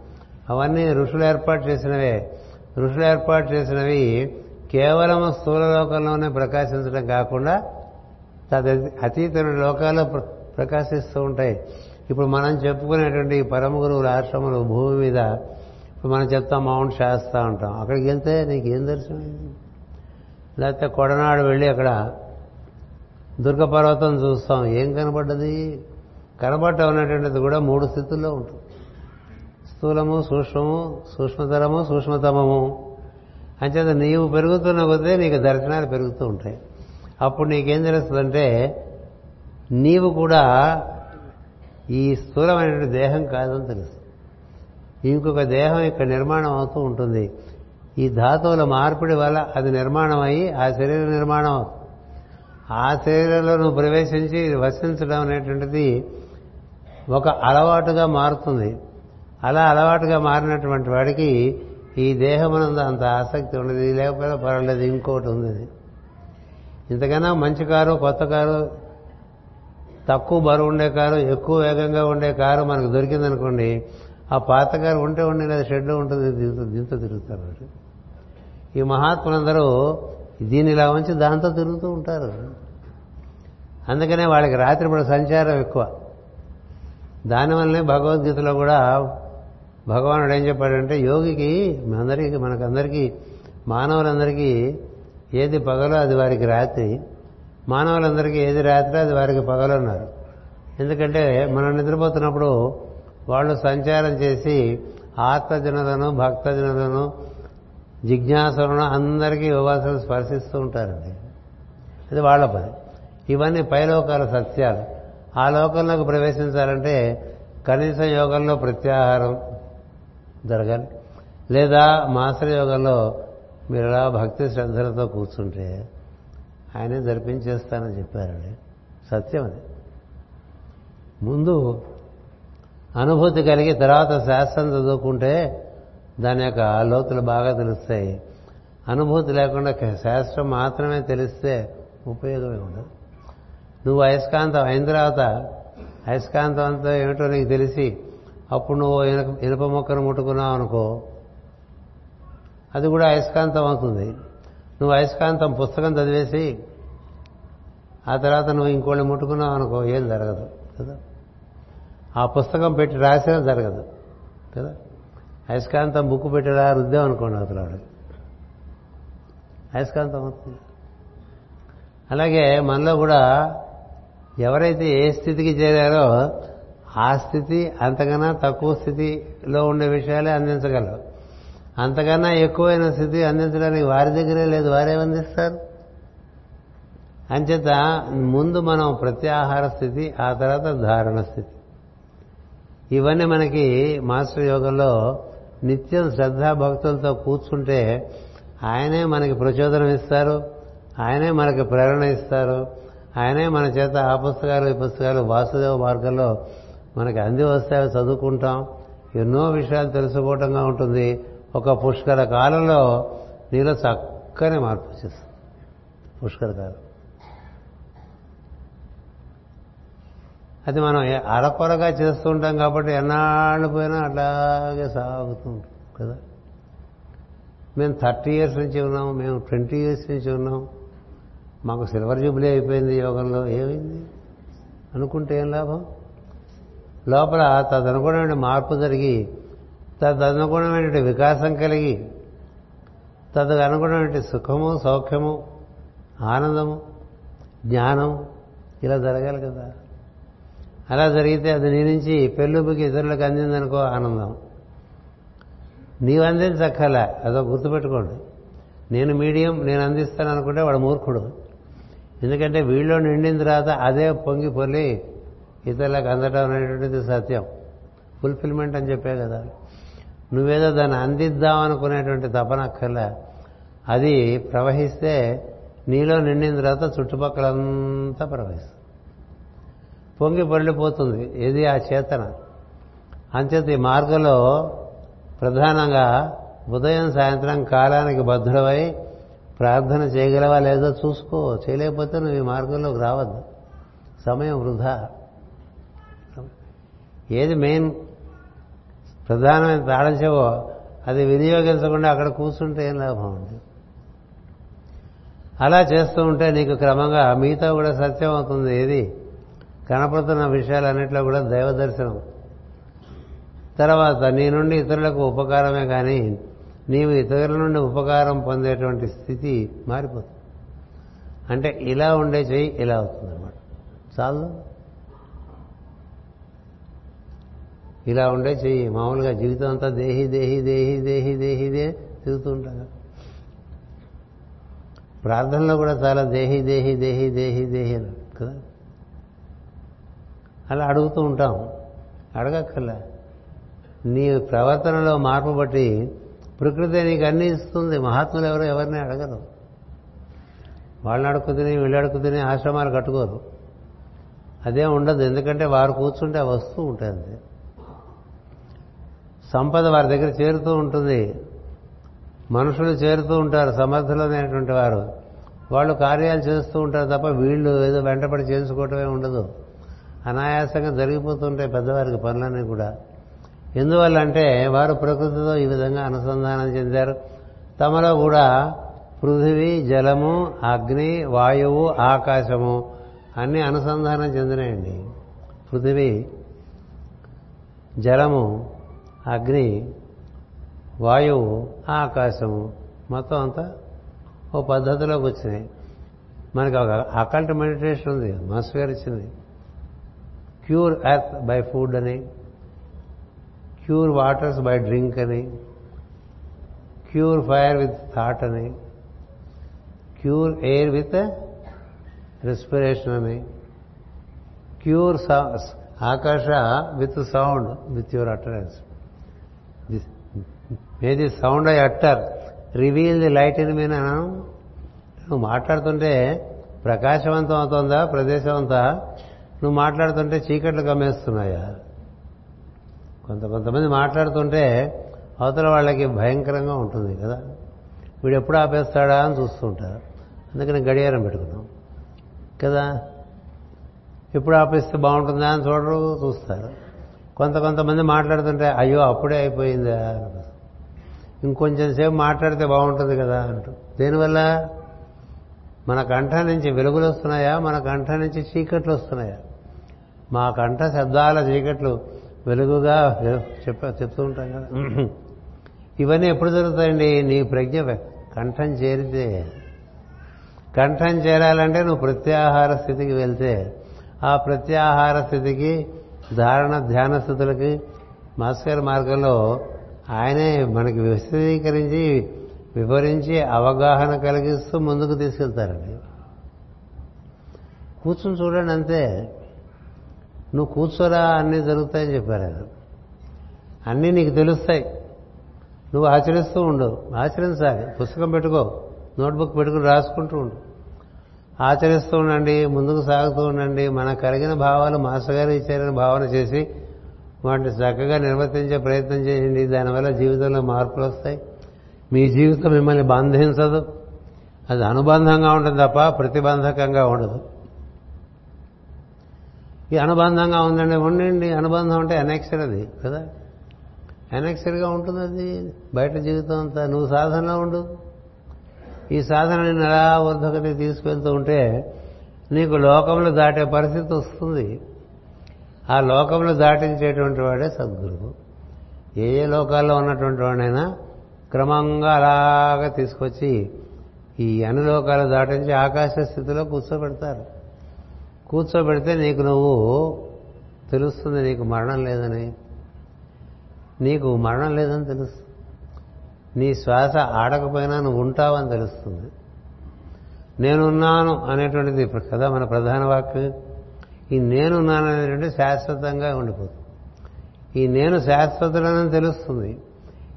అవన్నీ ఋషులు ఏర్పాటు చేసినవే. ఋషులు ఏర్పాటు చేసినవి కేవలం స్థూల లోకంలోనే ప్రకాశించడం కాకుండా తద అతీతమైన లోకాల్లో ప్రకాశిస్తూ ఉంటాయి. ఇప్పుడు మనం చెప్పుకునేటువంటి పరమ గురువుల ఆశ్రమాలు భూమి మీద ఇప్పుడు మనం చెప్తాం మౌంట్ శాస్తా ఉంటాం అక్కడికి వెళ్తే నీకు ఏం దర్శనం లేకపోతే కొడనాడు వెళ్ళి అక్కడ దుర్గ పర్వతం చూస్తాం. ఏం కనబడ్డది? కనబడటం అనేటువంటిది కూడా మూడు స్థితుల్లో ఉంటుంది. స్థూలము సూక్ష్మము సూక్ష్మతరము సూక్ష్మతమము. అంచేత నీవు పెరుగుతున్న కొద్దీ నీకు దర్శనాలు పెరుగుతూ ఉంటాయి. అప్పుడు నీకేం తెలుస్తుందంటే నీవు కూడా ఈ స్థూలమైనటువంటి దేహం కాదని తెలుస్తుంది ఇంకొక దేహం ఇక్కడ నిర్మాణం అవుతూ ఉంటుంది. ఈ ధాతువుల మార్పిడి వల్ల అది నిర్మాణం అయ్యి ఆ శరీర నిర్మాణం అవుతుంది. ఆ శరీరంలో నువ్వు ప్రవేశించి వసించడం అనేటువంటిది ఒక అలవాటుగా మారుతుంది. అలా అలవాటుగా మారినటువంటి వాడికి ఈ దేహమునందు అంత ఆసక్తి ఉండదు. లేకపోతే పర్వాలేదు ఇంకోటి ఉంది ఇంతకన్నా మంచి కారు కొత్త కారు తక్కువ బరువు ఉండే కారు ఎక్కువ వేగంగా ఉండే కారు మనకు దొరికిందనుకోండి ఆ పాత కారు ఉంటే ఉండి లేదా షెడ్ ఉంటుంది దీంతో దీంతో తిరుగుతారు ఈ మహాత్ములందరూ దీని ఇలా ఉంచి దాంతో తిరుగుతూ ఉంటారు. అందుకనే వాళ్ళకి రాత్రిపూట సంచారం ఎక్కువ. దానివల్లనే భగవద్గీతలో కూడా భగవానుడు ఏం చెప్పాడంటే యోగికి అందరికీ మనకందరికీ మానవులందరికీ ఏది పగలో అది వారికి రాత్రి మానవులందరికీ ఏది రాత్రి అది వారికి పగలు అన్నారు. ఎందుకంటే మనం నిద్రపోతున్నప్పుడు వాళ్ళు సంచారం చేసి ఆత్మజనులను భక్తజనులను జిజ్ఞాసులను అందరికీ యోగాసనం స్పర్శిస్తూ ఉంటారండి. అది వాళ్ళ పని. ఇవన్నీ పైలోకాల సత్యాలు. ఆ లోకంలోకి ప్రవేశించాలంటే కనీస యోగంలో ప్రత్యాహారం జరగాలి లేదా మాసర యోగంలో మీరు ఇలా భక్తి శ్రద్ధలతో కూర్చుంటే ఆయనే జరిపించేస్తానని చెప్పారండి. సత్యం అది. ముందు అనుభూతి కలిగి తర్వాత శాస్త్రం చదువుకుంటే దాని యొక్క లోతులు బాగా తెలుస్తాయి. అనుభూతి లేకుండా శాస్త్రం మాత్రమే తెలిస్తే ఉపయోగమే ఉండదు. నువ్వు అయస్కాంతం అయిన తర్వాత అయస్కాంతం అంతా ఏమిటో నీకు తెలిసి అప్పుడు నువ్వు ఇనుప మొక్కను ముట్టుకున్నావు అనుకో అది కూడా అయస్కాంతం అవుతుంది. నువ్వు అయస్కాంతం పుస్తకం చదివేసి ఆ తర్వాత నువ్వు ఇంకోళ్ళు ముట్టుకున్నావు అనుకో ఏం జరగదు కదా? ఆ పుస్తకం పెట్టి రాసినా జరగదు కదా? అయస్కాంతం బుక్ పెట్టిరా రుద్దాం అనుకోండి అసలు వాడికి అయస్కాంతం అవుతుంది. అలాగే మనలో కూడా ఎవరైతే ఏ స్థితికి చేరారో ఆ స్థితి అంతకన్నా తక్కువ స్థితిలో ఉండే విషయాలే అందించగలరు అంతకన్నా ఎక్కువైన స్థితి అందించడానికి వారి దగ్గరే లేదు వారే అందిస్తారు? అంచేత ముందు మనం ప్రత్యాహార స్థితి ఆ తర్వాత ధారణ స్థితి. ఇవన్నీ మనకి మాస్టర్ యోగంలో నిత్యం శ్రద్ధాభక్తులతో కూర్చుంటే ఆయనే మనకి ప్రచోదనం ఇస్తారు ఆయనే మనకి ప్రేరణ ఇస్తారు ఆయనే మన చేత ఆ పుస్తకాలు ఈ పుస్తకాలు వాసుదేవ మార్గంలో మనకి అంది వస్తాయో చదువుకుంటాం. ఎన్నో విషయాలు తెలుసుకోవటంగా ఉంటుంది. ఒక పుష్కర కాలంలో నీలో చక్కని మార్పు వచ్చేస్తుంది. పుష్కర కాలం. అది మనం అరకొరగా చేస్తూ ఉంటాం కాబట్టి ఎన్నాళ్ళు పోయినా అట్లాగే సాగుతూ కదా? మేము థర్టీ ఇయర్స్ నుంచి ఉన్నాం మేము ట్వంటీ ఇయర్స్ నుంచి ఉన్నాం. మాకు సిల్వర్ జూబ్లీ అయిపోయింది యోగంలో. ఏమైంది? అనుకుంటే ఏం లాభం? లోపల తదనుగుణమైన మార్పు జరిగి తదనుగుణమైన వికాసం కలిగి తదకు అనుగుణమైన సుఖము సౌఖ్యము ఆనందము జ్ఞానం ఇలా జరగాలి కదా. అలా జరిగితే అది నీ నుంచి పెళ్ళుబుకి ఇతరులకు అందిందనుకో ఆనందం. నీవు అందించక్కల అదో గుర్తుపెట్టుకోండి. నేను మీడియం నేను అందిస్తాను అనుకుంటే వాడు మూర్ఖుడు. ఎందుకంటే వీళ్ళు నిండిన తర్వాత అదే పొంగి పొల్లి ఇతరులకు అందడం అనేటువంటిది సత్యం. ఫుల్ఫిల్మెంట్ అని చెప్పే కదా. నువ్వేదో దాన్ని అందిద్దాం అనుకునేటువంటి తపనక్కర్లా అది ప్రవహిస్తే నీలో నిండిన తర్వాత చుట్టుపక్కలంతా ప్రవహిస్తుంది. పొంగి పొరలిపోతుంది. ఏది ఆ చేతన? అంచేత ఈ మార్గంలో ప్రధానంగా ఉదయం సాయంత్రం కాలానికి బద్ధుడవై ప్రార్థన చేయగలవా లేదో చూసుకో. చేయలేకపోతే నువ్వు ఈ మార్గంలోకి రావద్దు. సమయం వృధా. ఏది మెయిన్ ప్రధానమైన తాళంచవో అది వినియోగించకుండా అక్కడ కూర్చుంటే ఏం లాభం ఉంది అలా చేస్తూ ఉంటే నీకు క్రమంగా మిగతా కూడా సత్యం అవుతుంది. ఏది? కనపడుతున్న విషయాలన్నింటిలో కూడా దైవ దర్శనం. తర్వాత నీ నుండి ఇతరులకు ఉపకారమే కానీ నీవు ఇతరుల నుండి ఉపకారం పొందేటువంటి స్థితి మారిపోతుంది. అంటే ఇలా ఉండే చెయ్యి ఇలా అవుతుంది అన్నమాట చాలు. ఇలా ఉండే చెయ్యి. మామూలుగా జీవితం అంతా దేహి దేహి దేహి దేహి దేహి దే తిరుగుతూ ఉంటాం ప్రార్థనలో కూడా చాలా దేహి దేహి దేహి దేహి దేహి కదా. అలా అడుగుతూ ఉంటాం. అడగక్కర్లే. నీ ప్రవర్తనలో మార్పు బట్టి ప్రకృతి నీకు అన్ని ఇస్తుంది. మహాత్ములు ఎవరు ఎవరిని అడగరు. వాళ్ళని అడుక్కుతిని వీళ్ళు అడుక్కుతిని ఆశ్రమాలు కట్టుకోరు. అదే ఉండదు. ఎందుకంటే వారు కూర్చుంటే వస్తూ ఉంటాయి అంతే. సంపద వారి దగ్గర చేరుతూ ఉంటుంది. మనుషులు చేరుతూ ఉంటారు సమర్థులైనటువంటి వారు. వాళ్ళు కార్యాలు చేస్తూ ఉంటారు తప్ప వీళ్ళు ఏదో వెంటపడి చేసుకోవటమే ఉండదు. అనాయాసంగా జరిగిపోతుంటాయి పెద్దవారికి పనులన్నీ కూడా. ఎందువల్ల అంటే వారు ప్రకృతితో ఈ విధంగా అనుసంధానం చెందారు. తమలో కూడా పృథివీ జలము అగ్ని వాయువు ఆకాశము అన్నీ అనుసంధానం చెందినాయండి. పృథివీ జలము అగ్ని వాయువు ఆకాశము మొత్తం అంతా ఓ పద్ధతిలోకి వచ్చినాయి మనకి ఒక అకల్ట్ మెడిటేషన్ ఉంది మాస్టర్ గారు ఇచ్చింది. క్యూర్ ఎర్త్ బై ఫుడ్ అని క్యూర్ వాటర్స్ బై డ్రింక్ అని క్యూర్ ఫైర్ విత్ థాట్ అని క్యూర్ ఎయిర్ విత్ రెస్పిరేషన్ అని క్యూర్ ఆకాశ with sound with your utterance may the sound I utter reveal the light in mean? నువ్వు మాట్లాడుతుంటే ప్రకాశవంతం అవుతుందా ప్రదేశం అంతా నువ్వు మాట్లాడుతుంటే చీకట్లు గమేస్తున్నాయా? కొంత కొంతమంది మాట్లాడుతుంటే అవతల వాళ్ళకి భయంకరంగా ఉంటుంది కదా. వీడు ఎప్పుడు ఆపేస్తాడా అని చూస్తుంటారు అందుకని గడియారం పెట్టుకున్నాం కదా? ఎప్పుడు ఆపేస్తే బాగుంటుందా అని చూడరు చూస్తారు. కొంత కొంతమంది మాట్లాడుతుంటే అయ్యో అప్పుడే అయిపోయిందా? ఇంకొంచెం సేపు మాట్లాడితే బాగుంటుంది కదా అంటూ. దేనివల్ల? మన కంఠ నుంచి వెలుగులు వస్తున్నాయా? మన కంఠ నుంచి చీకట్లు వస్తున్నాయా? మా కంఠ శబ్దాల చీకట్లు వెలుగుగా చెప్ప చెప్తూ ఉంటాం కదా. ఇవన్నీ ఎప్పుడు జరుగుతాయండి? నీ ప్రజ్ఞ కంఠం చేరితే. కంఠం చేరాలంటే నువ్వు ప్రత్యాహార స్థితికి వెళ్తే. ఆ ప్రత్యాహార స్థితికి ధారణ ధ్యాన స్థితులకి మాస్కర్ మార్గంలో ఆయనే మనకి విశదీకరించి వివరించి అవగాహన కలిగిస్తూ ముందుకు తీసుకెళ్తారండి. కూర్చుని చూడండి అంతే. నువ్వు కూర్చోరా అన్నీ జరుగుతాయని చెప్పారు ఆయన. అన్నీ నీకు తెలుస్తాయి. నువ్వు ఆచరిస్తూ ఉండు. ఆచరించాలి. పుస్తకం పెట్టుకో. నోట్బుక్ పెట్టుకుని రాసుకుంటూ ఉండు. ఆచరిస్తూ ఉండండి ముందుకు సాగుతూ ఉండండి. మనకు కలిగిన భావాలు మాస్టర్ గారు ఇచ్చారని భావన చేసి వాటిని చక్కగా నిర్వర్తించే ప్రయత్నం చేయండి. దానివల్ల జీవితంలో మార్పులు వస్తాయి. మీ జీవితం మిమ్మల్ని బంధించదు. అది అనుబంధంగా ఉంటుంది తప్ప ప్రతిబంధకంగా ఉండదు. ఈ అనుబంధంగా ఉందండి ఉండండి. అనుబంధం అంటే అనెక్సర్ అది కదా? అనెక్సర్గా ఉంటుంది అది బయట జీవితం అంతా నువ్వు సాధనలో ఉండు. ఈ సాధన నేను ఎలా వర్ధకటి తీసుకెళ్తూ ఉంటే నీకు లోకంలో దాటే పరిస్థితి వస్తుంది. ఆ లోకంలో దాటించేటువంటి వాడే సద్గురువు. ఏ ఏ లోకాల్లో ఉన్నటువంటి వాడైనా క్రమంగా అలాగా తీసుకొచ్చి ఈ అనులోకాలు దాటించి ఆకాశ స్థితిలో కూర్చోబెడతారు. కూర్చోబెడితే నీకు నువ్వు తెలుస్తుంది నీకు మరణం లేదని. నీకు మరణం లేదని తెలుస్తుంది. నీ శ్వాస ఆడకపోయినా నువ్వు ఉంటావని తెలుస్తుంది. నేనున్నాను అనేటువంటిది కదా మన ప్రధాన వాక్యం. ఈ నేనున్నాను అనేటువంటి శాశ్వతంగా ఉండిపోతుంది ఈ నేను శాశ్వతులను తెలుస్తుంది.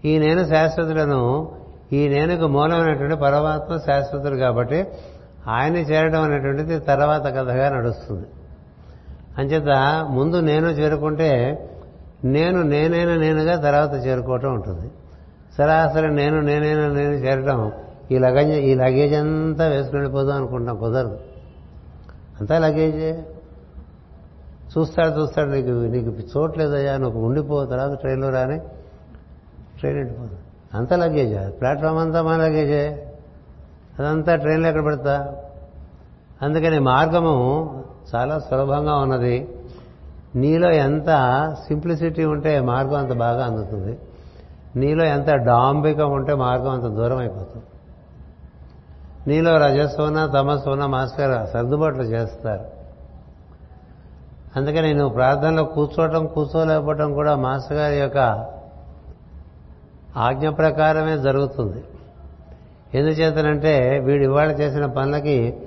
ఈ నేను శాశ్వతులను ఈ నేనుకు మూలమైనటువంటి పరమాత్మ శాశ్వతుడు కాబట్టి ఆయన చేరడం అనేటువంటిది తర్వాత కథగా నడుస్తుంది. అంచేత ముందు నేను చేరుకుంటే నేను నేనైనా నేనుగా తర్వాత చేరుకోవటం ఉంటుంది. సరాసరి నేను నేనైనా నేను చేరటం ఈ లగేజ్ ఈ లగేజ్ అంతా వేసుకుని వెళ్ళిపోదాం అనుకుంటాం కుదరదు. అంతా లగేజే. చూస్తాడు చూస్తాడు నీకు నీకు చోట్లేదయ్యా నువ్వు ఉండిపో తర్వాత ట్రైన్లో రాని ట్రైన్ వెళ్ళిపోతుంది అంత లగేజా ప్లాట్ఫామ్ అంతా మా లగేజే. అదంతా ట్రైన్లో ఎక్కడ పెడతా? అందుకని మార్గము చాలా సులభంగా ఉన్నది. నీలో ఎంత సింప్లిసిటీ ఉంటే మార్గం అంత బాగా అందుతుంది. నీలో ఎంత డాంబికం ఉంటే మార్గం అంత దూరం అయిపోతుంది. నీలో రజస్సున తమస్సున మాస్టర్ సర్దుబాట్లు చేస్తారు. అందుకని నువ్వు ప్రార్థనలో కూర్చోవటం కూర్చోలేకపోవటం కూడా మాస్టర్ గారి యొక్క ఆజ్ఞ ప్రకారమే జరుగుతుంది. ఎందుచేతనంటే వీడు ఇవాళ చేసిన పనులకి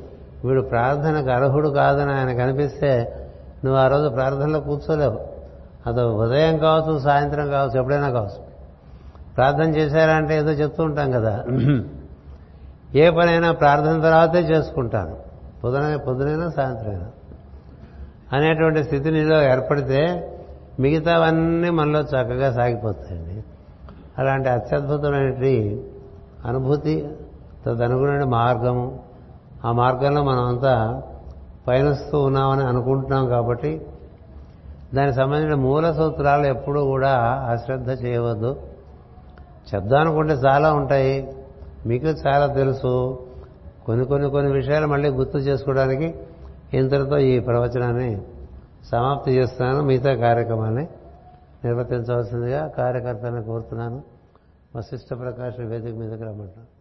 వీడు ప్రార్థనకు అర్హుడు కాదని ఆయన కనిపిస్తే నువ్వు ఆ రోజు ప్రార్థనలో కూర్చోలేవు. అది ఉదయం కావచ్చు సాయంత్రం కావచ్చు ఎప్పుడైనా కావచ్చు. ప్రార్థన చేశారంటే ఏదో చెప్తూ ఉంటాం కదా. ఏ పనైనా ప్రార్థన తర్వాతే చేసుకుంటాను. పొద్దున పొద్దునైనా సాయంత్రమైనా. అనేటువంటి స్థితి నీలో ఏర్పడితే మిగతావన్నీ మనలో చక్కగా సాగిపోతాయండి. అలాంటి అత్యద్భుతమైనటువంటి అనుభూతి తదనుగుణ మార్గము ఆ మార్గంలో మనం అంతా పయనిస్తూ ఉన్నామని అనుకుంటున్నాం కాబట్టి దానికి సంబంధించిన మూల సూత్రాలు ఎప్పుడూ కూడా అశ్రద్ధ చేయవద్దు. చెప్దాం అనుకుంటే చాలా ఉంటాయి. మీకు చాలా తెలుసు. కొన్ని కొన్ని కొన్ని విషయాలు మళ్ళీ గుర్తు చేసుకోవడానికి ఇంతటితో ఈ ప్రవచనాన్ని సమాప్తి చేస్తున్నాను. మిగతా కార్యక్రమాన్ని నిర్వర్తించవలసిందిగా కార్యకర్తలను కోరుతున్నాను. వశిష్ఠ ప్రకాశం వేదిక మీదకి రమ్మంటాను